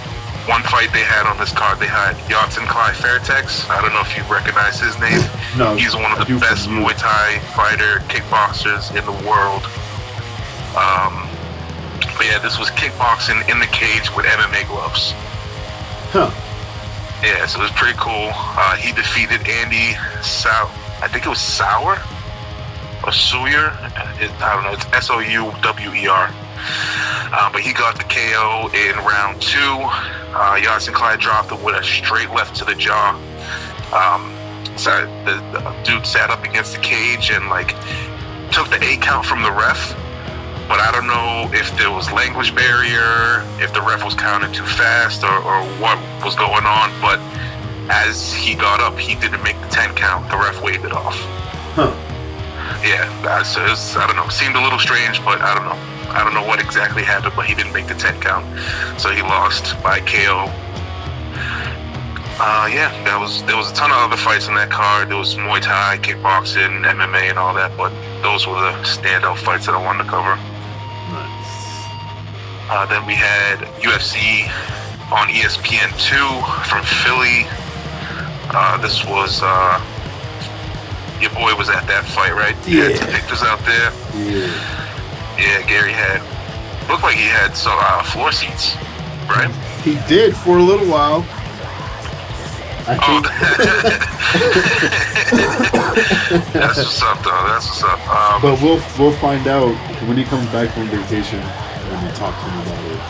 one fight they had on this card, they had Yodsanklai Fairtex. I don't know if you recognize his name. No, He's one of the best. Muay Thai fighter kickboxers in the world. Um, but yeah, this was kickboxing in the cage with MMA gloves. Huh. Yeah, so it was pretty cool. Uh, he defeated Andy Sau. I think it was Sauer or Sawyer. It, I don't know. It's S O U W E R. Uh, but he got the KO in round two. Uh, Yodsanklai dropped him with a straight left to the jaw. Um, so the, the dude sat up against the cage and like took the eight count from the ref. But I don't know if there was language barrier, if the ref was counting too fast, or, or what was going on. But as he got up, he didn't make the ten count. The ref waved it off. Huh. Yeah, it was, I don't know. Seemed a little strange, but I don't know. I don't know what exactly happened, but he didn't make the 10 count. So he lost by KO. Uh, yeah, that was there was a ton of other fights in that card. There was Muay Thai, kickboxing, MMA, and all that, but those were the standout fights that I wanted to cover. Nice. Uh, then we had UFC on E ESPN2 from Philly. Uh, this was uh, your boy was at that fight, right? You had some Yeah. pictures out there. Yeah. Yeah, Gary had looked like he had some uh, floor seats, right? He did for a little while. I Oh, think, [LAUGHS] that's what's up, though. That's what's up. Um, but we'll we'll find out when he comes back from vacation and we talk to him about it.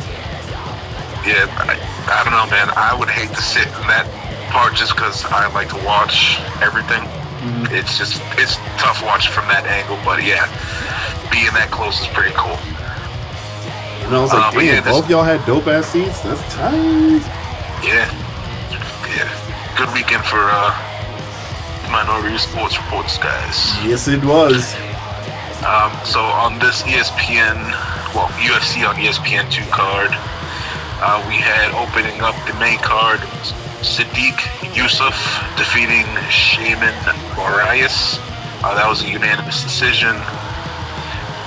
yeah, I, I don't know, man. I would hate to sit in that part just because I like to watch everything. It's just it's tough watching from that angle, but yeah, being that close is pretty cool. And I was like, Uh, yeah, both y'all had dope ass seats. That's tight. Yeah, yeah. Good weekend for uh, Minority Sports Reports, guys. Yes, it was. Um, so on this ESPN, well, UFC on ESPN 2 card, uh, we had opening up the main card, Sodiq Yusuff defeating Sheymon Moraes. Uh, that was a unanimous decision.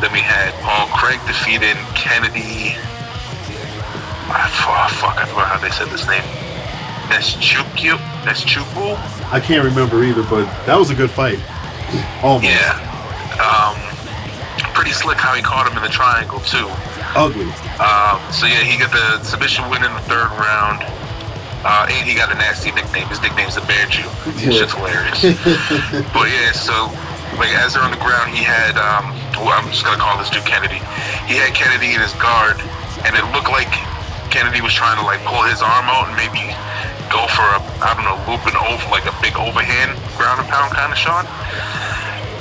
Then we had Paul Craig defeating Kennedy. Ah, fuck, I forgot how they said this name. Nzechukwu? Nzechukwu? I can't remember either, but that was a good fight. [CLEARS THROAT] Almost. Yeah. Um, pretty slick how he caught him in the triangle, too. Ugly. Um, so yeah, he got the submission win in the third round. Uh, and he got a nasty nickname. His nickname's the Bear Jew. It's just hilarious. [LAUGHS] but yeah, so like as they're on the ground, he had um, I'm just gonna call this dude Kennedy. He had Kennedy in his guard, and it looked like Kennedy was trying to like pull his arm out and maybe go for a I don't know looping over like a big overhand ground and pound kind of shot.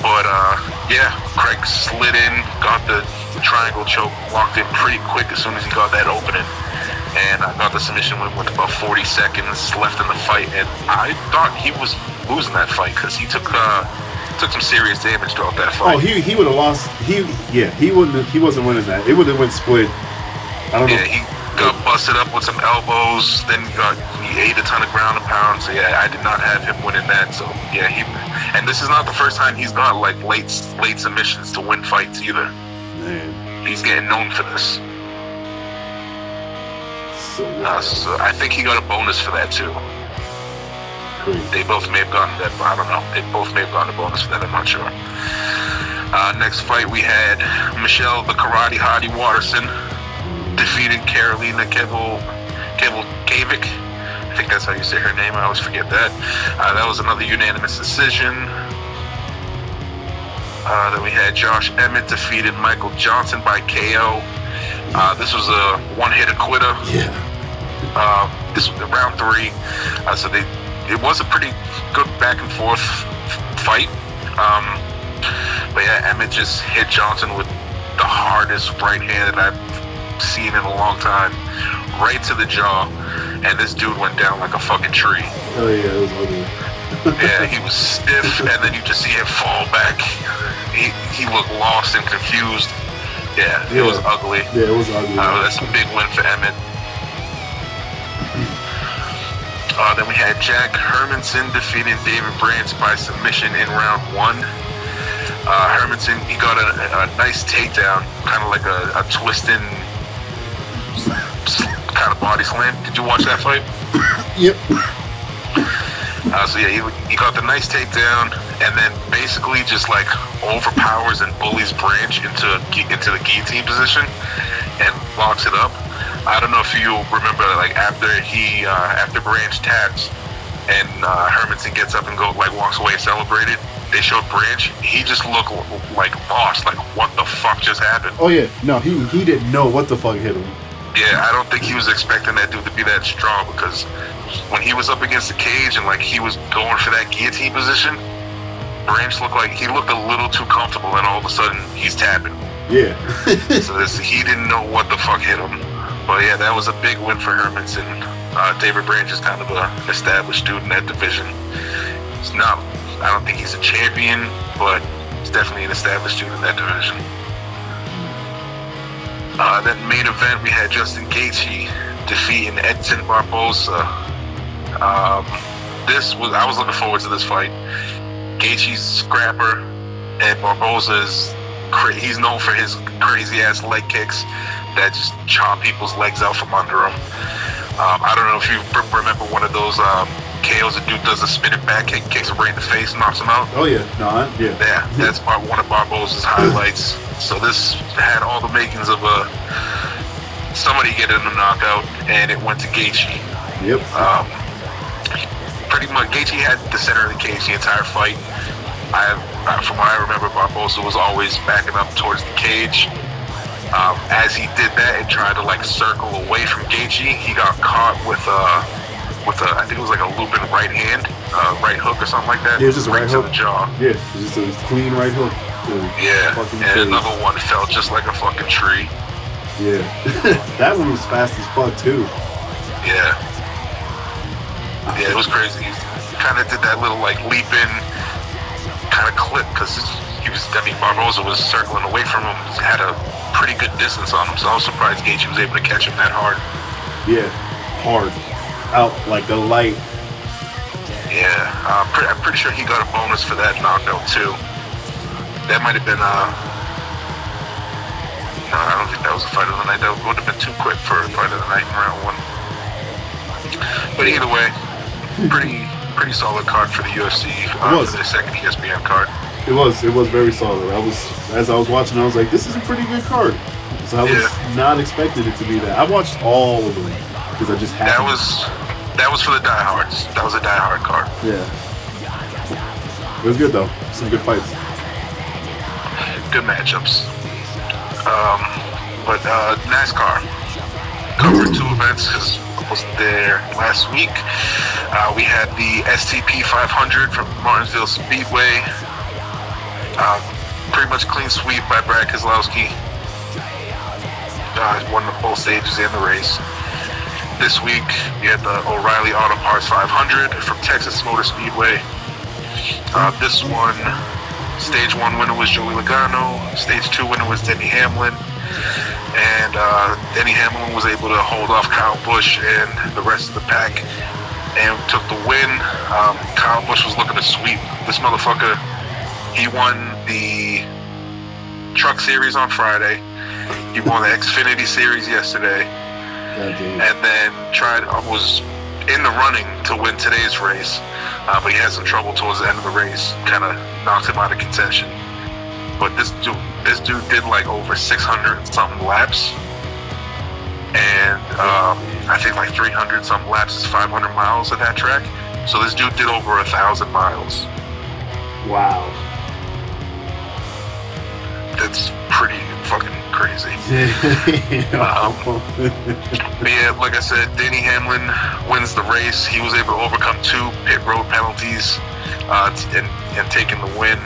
But uh, yeah, Craig slid in, got the triangle choke, locked in pretty quick as soon as he got that opening. And I got the submission win with about 40 seconds left in the fight, and I thought he was losing that fight because he took uh, took some serious damage throughout that fight. Oh, he he would have lost. He yeah, he wouldn't. He wasn't winning that. It would have went split. I don't Yeah, know. he got busted up with some elbows. Then he got he ate a ton of ground and pound. So yeah, I did not have him winning that. So yeah, he and this is not the first time he's got like late late submissions to win fights either. Man, He's getting known for this. so Uh, so I think he got a bonus for that too. They both may have gotten that. I don't know. They both may have gotten a bonus for that. I'm not sure. Uh, next fight we had Michelle the Karate Hottie Waterson defeated Carolina Kevel Kevel Kavik. I think that's how you say her name. I always forget that. Uh, that was another unanimous decision. Uh, then we had Josh Emmett defeated Michael Johnson by KO. Uh, this was a one-hitter quitter. Yeah. Uh, this was round three, uh, so they it was a pretty good back and forth fight. Um, but yeah, Emmett just hit Johnson with the hardest right hand that I've seen in a long time, right to the jaw, and this dude went down like a fucking tree. Oh yeah, it was ugly. [LAUGHS] Yeah, he was stiff, [LAUGHS] and then you just see him fall back. He he looked lost and confused. Yeah, it was ugly. Yeah, it was ugly. Uh, that's a big win for Emmett. Uh, then we had Jack Hermansson defeating David Branch by submission in round one. Uh, Hermansson, he got a, a nice takedown, kind of like a, a twisting kind of body slam. Did you watch that fight? [LAUGHS] yep. Uh, so yeah, he, he got the nice takedown, and then basically just like overpowers and bullies Branch into a, into the guillotine position, and locks it up. I don't know if you remember, like after he uh, after Branch taps, and uh, Hermansson gets up and go like walks away celebrated. They showed Branch. He just looked like lost. Like what the fuck just happened? Oh yeah. No, he he didn't know what the fuck hit him. Yeah, I don't think he was expecting that dude to be that strong because when he was up against the cage and like he was going for that guillotine position, Branch looked like he looked a little too comfortable, and all of a sudden he's tapping. Yeah. [LAUGHS] So this, he didn't know what the fuck hit him. But yeah, that was a big win for Hermansson. Uh, David Branch is kind of a, an established dude in that division. It's not, I don't think he's a champion, but he's definitely an established dude in that division. Uh, main event, we had Justin Gaethje defeating Edson Barboza. Um, this was I was looking forward to this fight. Gaethje's scrapper, and Barboza's he's known for his crazy ass leg kicks that just chop people's legs out from under them. Um, I don't know if you remember one of those um, KOs. A dude does a spinning back kick, kicks him right in the face, knocks him out. oh yeah. No. I, yeah. Yeah, that's bar- one of Barboza's highlights. [CLEARS THROAT] So this had all the makings of a somebody getting a knockout, and it went to Gaethje. Yep. Um, pretty much, Gaethje had the center of the cage the entire fight. I, from what I remember, Barboza was always backing up towards the cage. Um, as he did that and tried to like circle away from Gaethje, he got caught with a, with a, I think it was like a looping right hand, uh, right hook or something like that. Yeah, it was just a right right to hook. the jaw. Yeah. Just a clean right hook. Yeah, and another one fell just like a fucking tree. Yeah. [LAUGHS] that one was fast as fuck too. Yeah. Yeah, it was crazy. He kind of did that little like leap in kind of clip because he was. I mean, Barboza was circling away from him. Had a pretty good distance on him, so I was surprised Gaethje was able to catch him that hard. Yeah, hard, out like the light. Yeah, uh, pre- I'm pretty sure he got a bonus for that knockout too. That might have been. Uh, no, I don't think that was a fight of the night. That would have been too quick for a fight of the night in round one. But either way, pretty pretty solid card for the UFC uh, was. for the second ESPN card. It was it was very solid. I was as I was watching, I was like, this is a pretty good card. So I was Yeah. not expecting it to be that. I watched all of them because I just had. That was that was for the diehards. That was a diehard card. yeah. It was good though. Some good fights. Good matchups. Um, but uh, NASCAR covered two events because I wasn't there last week. Uh, we had the STP 500 from Martinsville Speedway. Uh, pretty much clean sweep by Brad Keselowski. Uh, won the both stages and the race. This week, we had the O'Reilly Auto Parts 500 from Texas Motor Speedway. Uh, this one, stage one winner was Joey Logano. Stage two winner was Denny Hamlin. And uh, Denny Hamlin was able to hold off Kyle Busch and the rest of the pack and took the win. Um, Kyle Busch was looking to sweep this motherfucker. He won the Truck Series on Friday. He won the Xfinity Series yesterday and then tried was in the running to win today's race, uh, but he had some trouble towards the end of the race, kind of knocked him out of contention. But this dude, this dude did like over 600 and something laps, and um, I think like 300 something laps is 500 miles at that track. So this dude did over a thousand miles. Wow. That's pretty fucking crazy. [LAUGHS] Um, But yeah, like I said, Danny Hamlin wins the race. He was able to overcome two pit road penalties uh, t- and, and taking the win.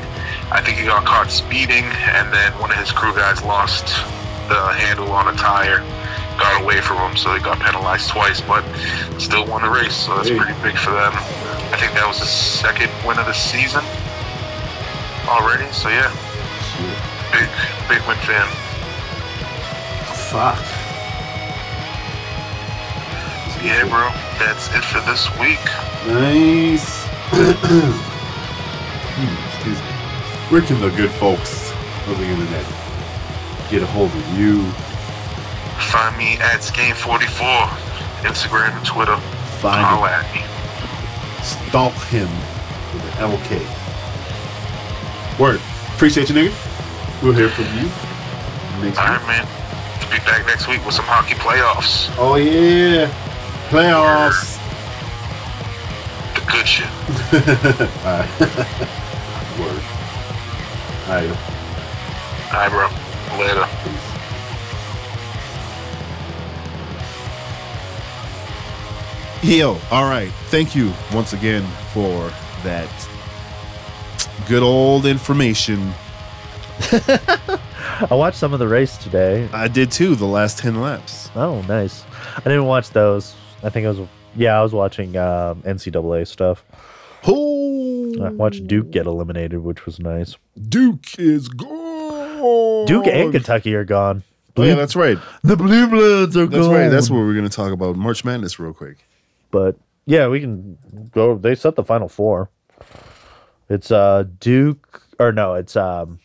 I think he got caught speeding, and then one of his crew guys lost the handle on a tire, got away from him, so they got penalized twice, but still won the race. So that's Hey. pretty big for them. I think that was the second win of the season already. So yeah, big big for. Fuck. Yeah, bro. That's it for this week. Nice. [CLEARS THROAT] Hmm, Excuse me. Where can the good folks of the internet get a hold of you? Find me at Skame44, Instagram and Twitter. Find Holla him. at me. Stalk him with an LK. Word. Appreciate you, nigga. We'll hear from you next All week. right, man. Be back next week with some hockey playoffs. Oh yeah, playoffs. The good shit. [LAUGHS] [LAUGHS] Word. All right. All right, bro. Later. Peace. Yo, all right. Thank you once again for that good old information. [LAUGHS] I watched some of the race today. I did too. The last ten laps. Oh, nice. I didn't watch those. I think I was yeah, I was watching um, NCAA stuff. Oh, I watched Duke get eliminated, which was nice. Duke is gone. Duke and Kentucky are gone. Oh yeah, that's right. The Blue Bloods are That's gone. That's right. That's what we're gonna talk about. March Madness, real quick. But yeah, we can go. They set the final four. It's uh Duke or no, it's um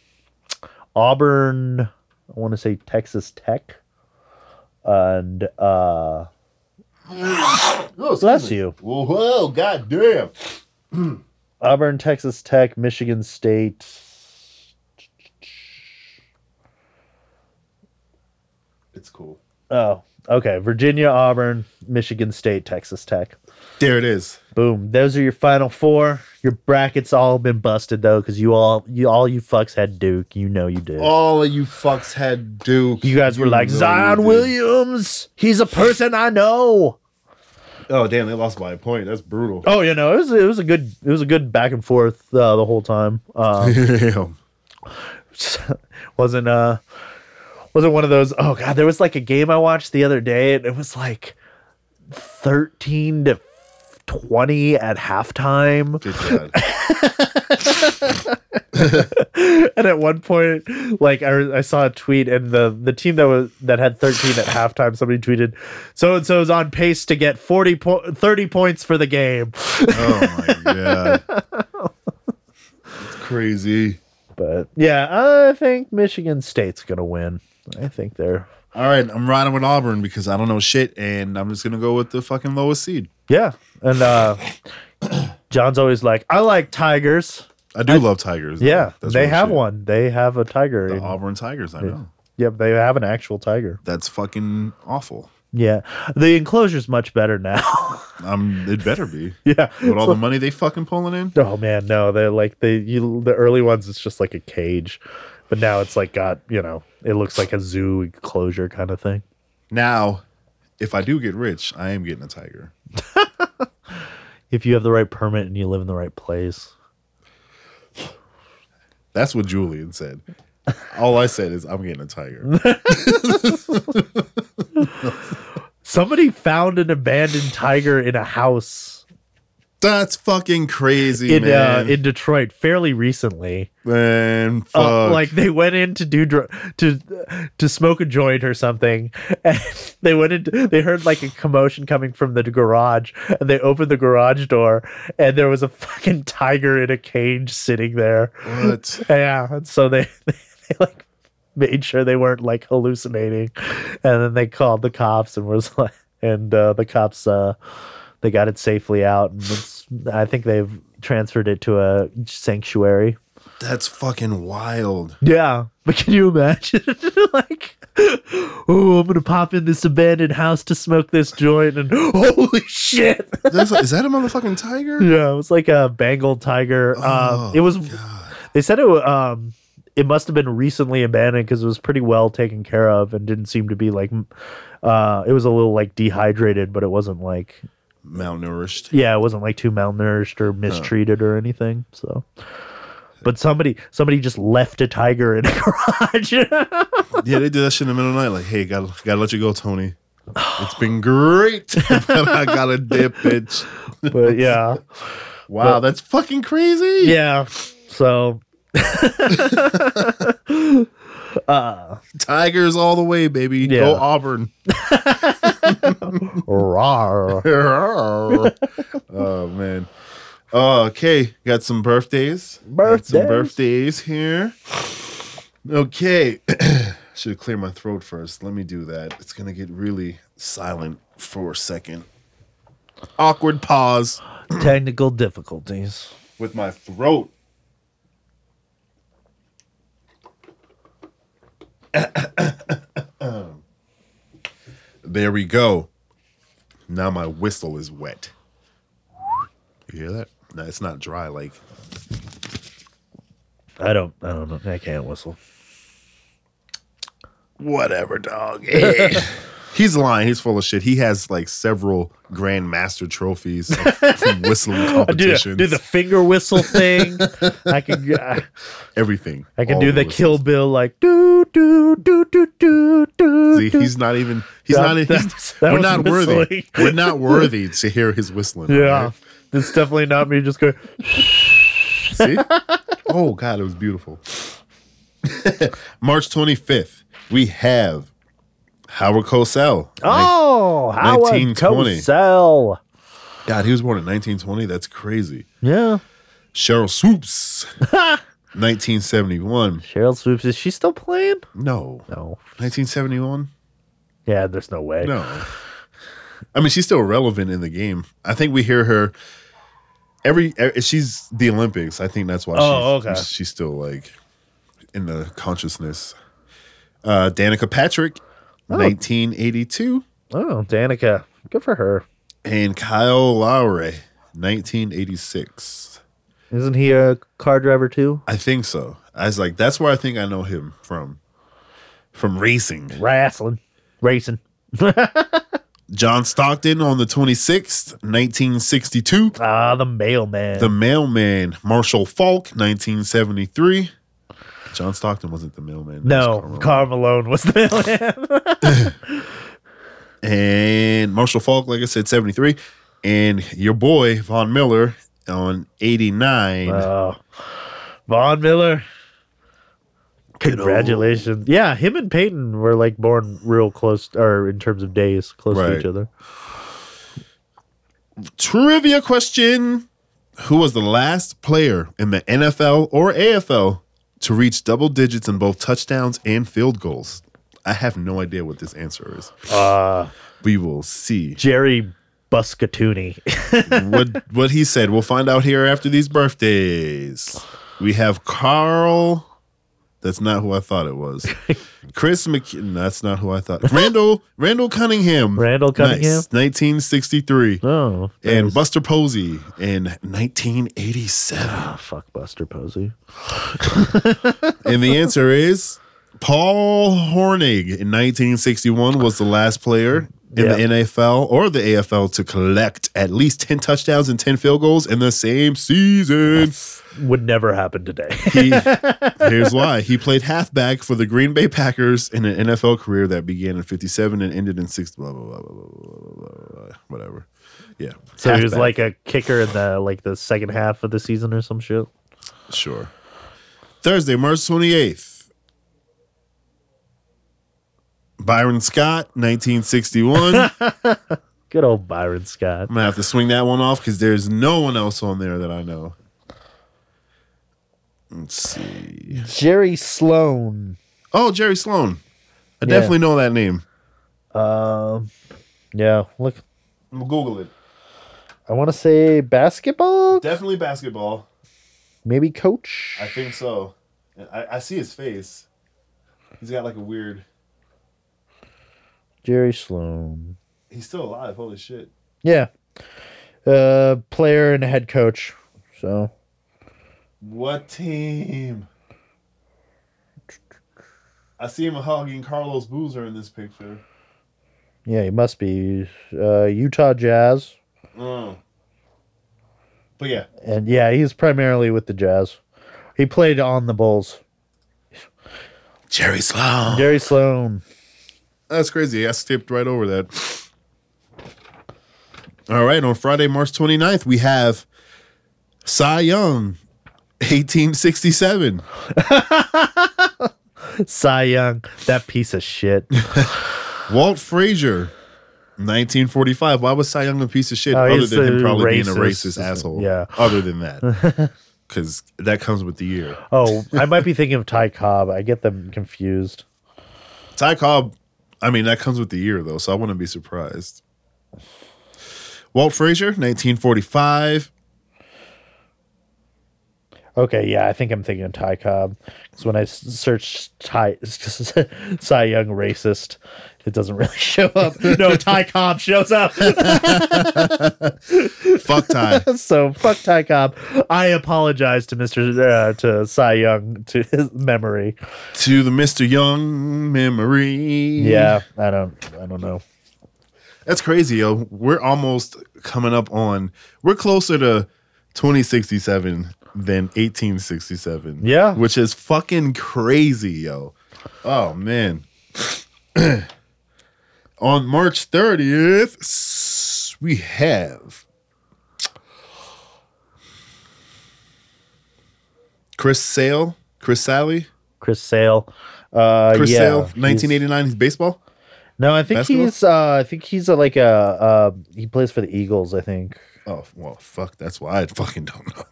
Auburn. I want to say Texas Tech, and uh Oh, bless you. Whoa, whoa, god damn. Auburn, Texas Tech, Michigan State. It's cool. Oh, okay. Virginia, Auburn, Michigan State, Texas Tech. There it is. Boom. Those are your final four. Your brackets all been busted though, because you all you all you fucks had Duke. You know you did. All of you fucks had Duke. you guys were You like know you Zion did. Williams. He's a person I know. Oh damn, they lost by a point. That's brutal. Oh, you know it was it was a good it was a good back and forth uh, the whole time. Um, [LAUGHS] Damn. [LAUGHS] wasn't uh wasn't one of those. Oh god, there was like a game I watched the other day, and it was like thirteen to twenty at halftime. [LAUGHS] And at one point, like I, I saw a tweet, and the the team that was that had 13 at halftime, somebody tweeted, "So and so is on pace to get 40 po- 30 points for the game." Oh my god. It's [LAUGHS] crazy. But yeah, I think Michigan State's gonna win. I think they're All right, I'm riding with Auburn because I don't know shit, and I'm just gonna go with the fucking lowest seed. yeah. And uh John's always like, "I like Tigers." I do love Tigers. Yeah, That's they have shit. one. They have a tiger. The in- Auburn Tigers. I know. Yep, they have an actual tiger. That's fucking awful. Yeah, the enclosure's much better now. [LAUGHS] Um, it better be yeah, with all the money they fucking pulling in. Oh man, no, they're like they you the early ones it's just like a cage. But now it's like got, you know, it looks like a zoo enclosure kind of thing. Now, if I do get rich, I am getting a tiger. [LAUGHS] If you have the right permit and you live in the right place. That's what Julian said. All I said is I'm getting a tiger. [LAUGHS] Somebody found an abandoned tiger in a house That's fucking crazy, in uh, man. in Detroit fairly recently. man, fuck. Uh, like they went in to do dr- to to smoke a joint or something, [LAUGHS] and they went into they heard like a commotion coming from the garage, and they opened the garage door, and there was a fucking tiger in a cage sitting there. what? [LAUGHS] Yeah, and so they, [LAUGHS] they, they like made sure they weren't like hallucinating, and then they called the cops and was like, and uh, the cops uh, they got it safely out, and I think they've transferred it to a sanctuary. That's fucking wild. Yeah, but can you imagine? [LAUGHS] like, oh, I'm gonna pop in this abandoned house to smoke this joint, and [GASPS] holy shit! That's, is that a motherfucking tiger? [LAUGHS] yeah, it was like a Bengal tiger. Oh, it was. They said it. Um, it must have been recently abandoned because it was pretty well taken care of and didn't seem to be like. Uh, it was a little like dehydrated, but it wasn't like. Malnourished. Yeah, it wasn't like too malnourished or mistreated or anything. So. But somebody, somebody just left a tiger in a [LAUGHS] garage. Yeah, they did that shit in the middle of the night. Like, hey, gotta gotta let you go, Tony. It's been great, [LAUGHS] but I gotta dip, bitch. [LAUGHS] but yeah, Wow, that's fucking crazy. yeah. So Uh, Tigers all the way, baby. Yeah. Go Auburn. [LAUGHS] rawr. oh man. Oh, okay. Got some birthdays. Got some Birthdays? birthdays here. Okay. [CLEARS THROAT] Should clear my throat first. Let me do that. It's gonna get really silent for a second. Awkward pause technical difficulties. with my throat. [COUGHS] there we go. Now my whistle is wet. You hear that? No, it's not dry. Like I don't. I don't know. I can't whistle. whatever, dog. [LAUGHS] He's lying. He's full of shit. He has like several grandmaster trophies from [LAUGHS] whistling I do, competitions. do the finger whistle thing. I can. I, everything. I can do the whistles. Kill Bill like do do do do do do. See, he's not even. He's That- not. He's, that we're not worthy. We're not worthy to hear his whistling. Yeah, alright? it's definitely not me. Just going. See? oh God, it was beautiful. [LAUGHS] March twenty fifth, we have Howard Cosell. Oh, Howard 1920. Cosell. God, he was born in nineteen twenty. That's crazy. Yeah, Sheryl Swoopes, [LAUGHS] nineteen seventy one. Sheryl Swoopes. Is she still playing? No, No. nineteen seventy one. Yeah, there's no way. No. I mean, she's still relevant in the game. I think we hear her every. e- She's the Olympics. I think that's why. Oh, she's, okay. She's still like in the consciousness. Uh, Danica Patrick, nineteen eighty two, Oh, Danica. Good for her. and Kyle Lowry, nineteen eighty six. Isn't he a car driver too? I think so. I was like, that's where I think I know him from. From racing. Wrestling, racing. [LAUGHS] John Stockton on the 26th, 1962. Ah, the mailman. The Mailman, Marshall Faulk, 1973. John Stockton wasn't the mailman. that was no, Karl Malone was the mailman. [LAUGHS] And Marshall Faulk, like I said, 73. And your boy, Von Miller, on 89. Oh, Von Miller. Congratulations. Yeah, him and Peyton were like born real close, or in terms of days, close to each other. Trivia question Who was the last player in the NFL or AFL to reach double digits in both touchdowns and field goals? I have no idea what this answer is. Uh, We will see. Jerry Buscatuni. [LAUGHS] what what he said. We'll find out here after these birthdays. We have Carl. That's not who I thought it was. Chris McKinnon. That's not who I thought. [LAUGHS] Randall Randall Cunningham. Randall Cunningham? Nice. 1963. oh, And nice. Buster Posey in 1987. Ah, fuck Buster Posey. [LAUGHS] and the answer is Paul Hornung in 1961 was the last player in Yeah. the NFL or the AFL to collect at least 10 touchdowns and 10 field goals in the same season. Would never happen today. He, here's why. He played halfback for the Green Bay Packers in an NFL career that began in 57 and ended in 6 blah blah blah blah blah, blah, blah, blah, whatever. Yeah. so he was like a kicker in the like the second half of the season or some shit. Sure. Thursday, March 28th. Byron Scott, 1961. [LAUGHS] Good old Byron Scott. I'm going to have to swing that one off because there's no one else on there that I know. Let's see. Jerry Sloan. Oh, Jerry Sloan. I Yeah. definitely know that name. Um, yeah. Look, I'm gonna Google it. I want to say basketball, Definitely basketball. maybe coach. I think so. I, I see his face. He's got like a weird. Jerry Sloan. He's still alive. Holy shit. Yeah. Uh, player and head coach. So What team? I see him hugging Carlos Boozer in this picture. yeah, he must be uh, Utah Jazz, Mm. But yeah, and yeah, he's primarily with the Jazz. He played on the Bulls. Jerry Sloan. Jerry Sloan. That's crazy. I skipped right over that. All right, on Friday, March 29th, we have Cy Young, 1867. [LAUGHS] Cy Young, that piece of shit. [LAUGHS] Walt Frazier, 1945. Why was Cy Young a piece of shit Oh, other than him probably being a racist. racist asshole? Yeah. Other than that. [LAUGHS] Because that comes with the year. Oh, I might be thinking of Ty Cobb. I get them confused. Ty Cobb, I mean, that comes with the year, though, so I wouldn't be surprised. Walt Frazier, 1945. Okay, yeah, I think I'm thinking of Ty Cobb. Because when I searched Ty [LAUGHS] Cy Young racist, it doesn't really [LAUGHS] show up. No, Ty Cobb shows up. [LAUGHS] Fuck Ty. [LAUGHS] so fuck Ty Cobb. I apologize to Mister uh, to Cy Young to his memory. to the Mr. Young memory. Yeah, I don't, I don't know. That's crazy, yo. We're almost coming up on, we're closer to 2067 than 1867. Yeah. Which is fucking crazy, yo. Oh, man. [CLEARS THROAT] on March 30th, we have Chris Sale, Chris Sally, Chris Sale. Uh, Chris yeah, Sale, he's- 1989. He's baseball. No, I think Basketball? he's. Uh, I think he's a, like a. Uh, he plays for the Eagles. I think. Oh well, fuck. That's why I fucking don't know.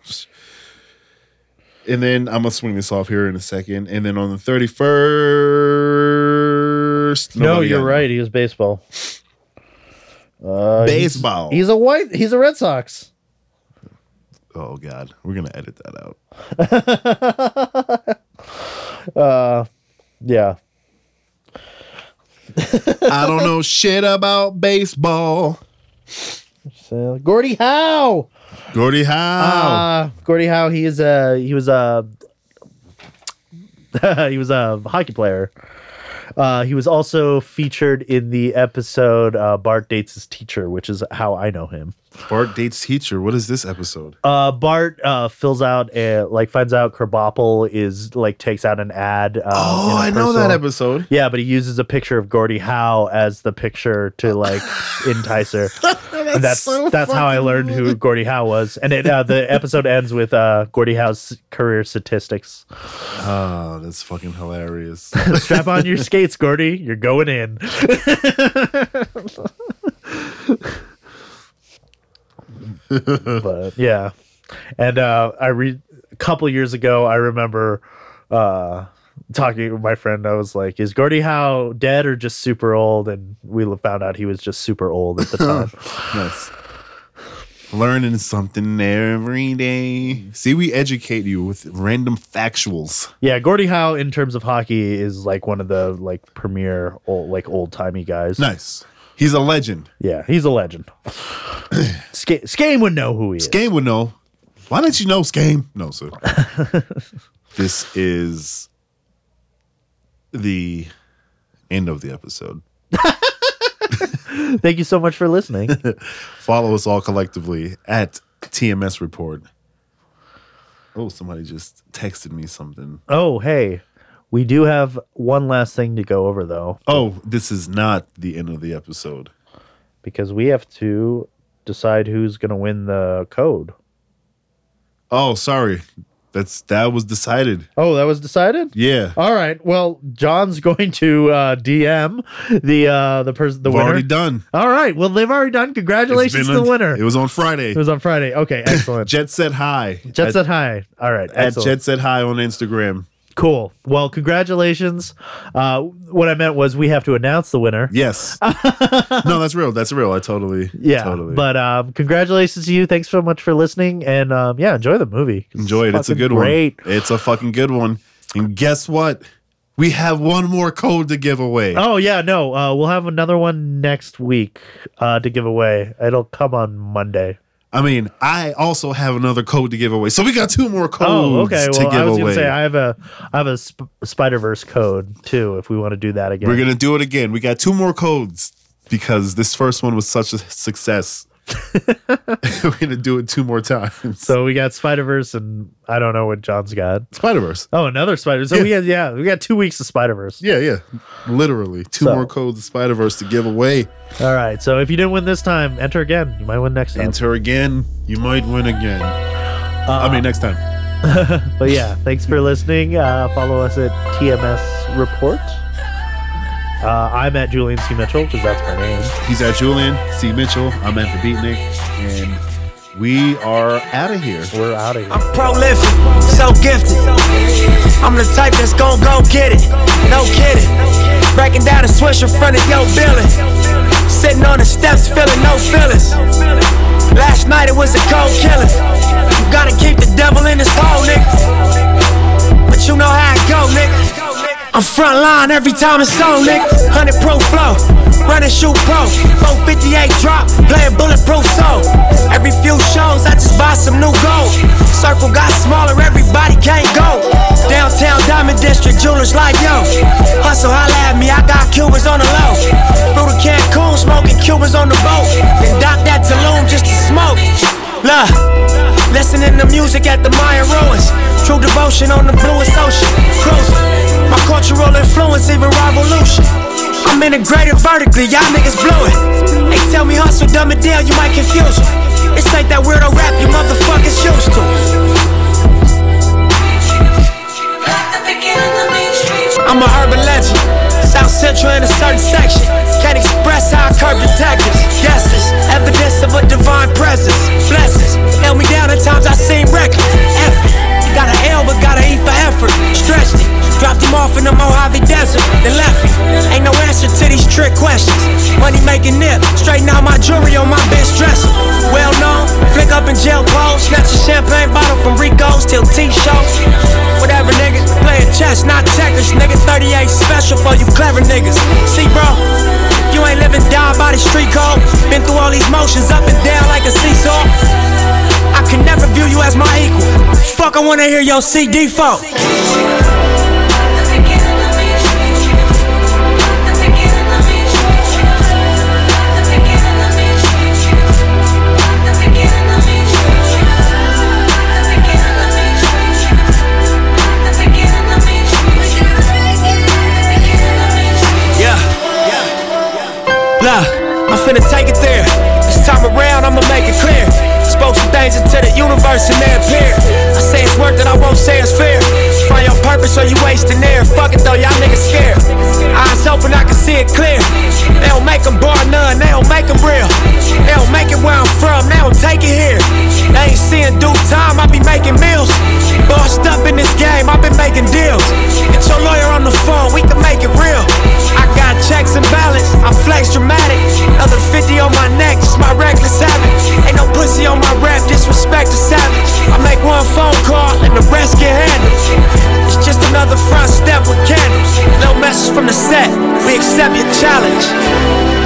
And then I'm gonna swing this off here in a second. And then on the 31st, No, nobody you're got- right. He was baseball. Uh, he's- Baseball. He's, a white. He's a Red Sox. Oh god, we're gonna edit that out. [LAUGHS] Uh, yeah. I don't know [LAUGHS] shit about baseball. So, Gordie Howe. Gordie Howe. Uh, Gordie Howe. He is a. He was a. [LAUGHS] he was a hockey player. Uh, he was also featured in the episode uh, Bart dates his teacher, which is how I know him. Bart dates teacher. What is this episode? Uh, Bart uh, fills out a, like finds out Krabappel is like takes out an ad. Um, Oh, I know that episode. Yeah, but he uses a picture of Gordie Howe as the picture to like [LAUGHS] entice her. [LAUGHS] and that's so that's how I learned who Gordie Howe was. And it uh, the episode ends with uh, Gordie Howe's career statistics. Oh, that's fucking hilarious. [LAUGHS] Strap on your skates, Gordie. You're going in. [LAUGHS] but [LAUGHS] yeah, and uh, I read a couple years ago. I remember uh, talking with my friend. I was like, "Is Gordie Howe dead or just super old?" And we found out he was just super old at the [LAUGHS] time. nice. Learning something every day. See, we educate you with random factuals. yeah, Gordie Howe in terms of hockey is like one of the like premier old like old timey guys. Nice. He's a legend. Yeah, he's a legend. [CLEARS THROAT] Ska- Skame would know who he is. Skame would know. Why don't you know Skame? No, sir. [LAUGHS] this is the end of the episode. [LAUGHS] Thank you so much for listening. [LAUGHS] Follow us all collectively at TMS Report. Oh, somebody just texted me something. oh, hey, we do have one last thing to go over though, Oh, this is not the end of the episode. because we have to decide who's going to win the code. Oh, sorry. That's that was decided. Oh, that was decided. Yeah. All right. Well, John's [LAUGHS] going to uh, DM the uh, the person the We've winner. already done. All right. Well, they've already done. Congratulations to the winner. It was on Friday. It was on Friday. Okay, [LAUGHS] excellent. Jet Set High. Jet set high. All right, at. Jet Set High on Instagram. Cool. Well, congratulations. Uh, what I meant was we have to announce the winner. Yes. [LAUGHS] no, that's real. That's real. I totally. Yeah, Totally. but um, congratulations to you. Thanks so much for listening, and um, yeah, enjoy the movie. enjoy it. It's a good great. one. It's a fucking good one. And guess what? We have one more code to give away. Oh yeah, no, uh, we'll have another one next week uh, to give away. It'll come on Monday. I mean, I also have another code to give away. So we got two more codes Oh, okay. to Well, give I was gonna say I have a I have a sp- Spider Verse code too. If we want to do that again, We're gonna do it again. We got two more codes because this first one was such a success. [LAUGHS] We're gonna do it two more times. so we got Spider Verse, and I don't know what John's got. Spider Verse. Oh, another Spider. So we got yeah, we got two weeks of Spider Verse. Yeah, yeah. Literally. Two So- more codes of Spider Verse to give away. All right. So if you didn't win this time, enter again. You might win next time. Enter again. You might win again. I mean next time. [LAUGHS] But yeah, thanks for listening. Uh, follow us at TMS Report. Uh, I'm at Julian C. Mitchell because that's my name. He's at Julian C. Mitchell. I'm at the Beatnik. And we are out of here. We're out of here. I'm prolific, so gifted. I'm the type that's gon' go get it. No kidding. Breaking down a switch in front of your building. Sitting on the steps, feeling no feelings. Last night it was a cold killing. You gotta keep the devil in his hole, nigga. But you know how it go, nigga. I'm front line every time it's on, nigga. 100 pro flow, run running shoot pro. 458 drop, playing bulletproof soul. Every few shows, I just buy some new gold. Circle got smaller, everybody can't go. Downtown Diamond District, jewelers like yo. Hustle, holla at me, I got Cubans on the low. Through the Cancun, smoking Cubans on the boat. Then dock that Tulum just to smoke. Look, listening to music at the Mayan ruins. True devotion on the bluest ocean. Cruising. My cultural influence, even revolution. I'm integrated vertically, y'all niggas blew it. They tell me hustle, dumb it down, you might confuse them. It's like that weirdo rap you motherfuckers used to. I'm a urban legend. South Central in a certain section. Can't express how I curb detectives. Guesses, evidence of a divine presence. Blessings, held me down at times I seem reckless. Effort, got an but got an E for effort. Stretched it, dropped him off in the Mojave Desert, then left him. Ain't no answer to these trick questions. Money making nip, straighten out my jewelry on my bench dresser. Well known, flick up in jail clothes, snatch a champagne bottle from Rico's till T shows. Whatever, nigga, playing chess, not checkers, nigga. 38 special for you clever niggas. See, bro, you ain't living down by the street code. Been through all these motions up and down like a seesaw. I can never view you as my equal. Fuck, I wanna hear your CD fault. I'm finna take it there. This time around, I'ma make it clear. Some into the universe and they appear. I say it's worth it, I won't say it's fair. Find your purpose or you wasting air. Fuck it though, y'all niggas scared. Eyes open, I can see it clear. They don't make them bar none, they don't make them real. They don't make it where I'm from, they don't take it here. They ain't seeing due time, I be making meals. Bossed up in this game, I've been making deals. Get your lawyer on the phone, we can make it real. I got checks and balance, I flex dramatic. Other 50 on my neck, just my reckless habit. Ain't no pussy on my rap, disrespect to savage. I make one phone call and the rest get handled. It's just another front step with candles. No message from the set, we accept your challenge. Thank you.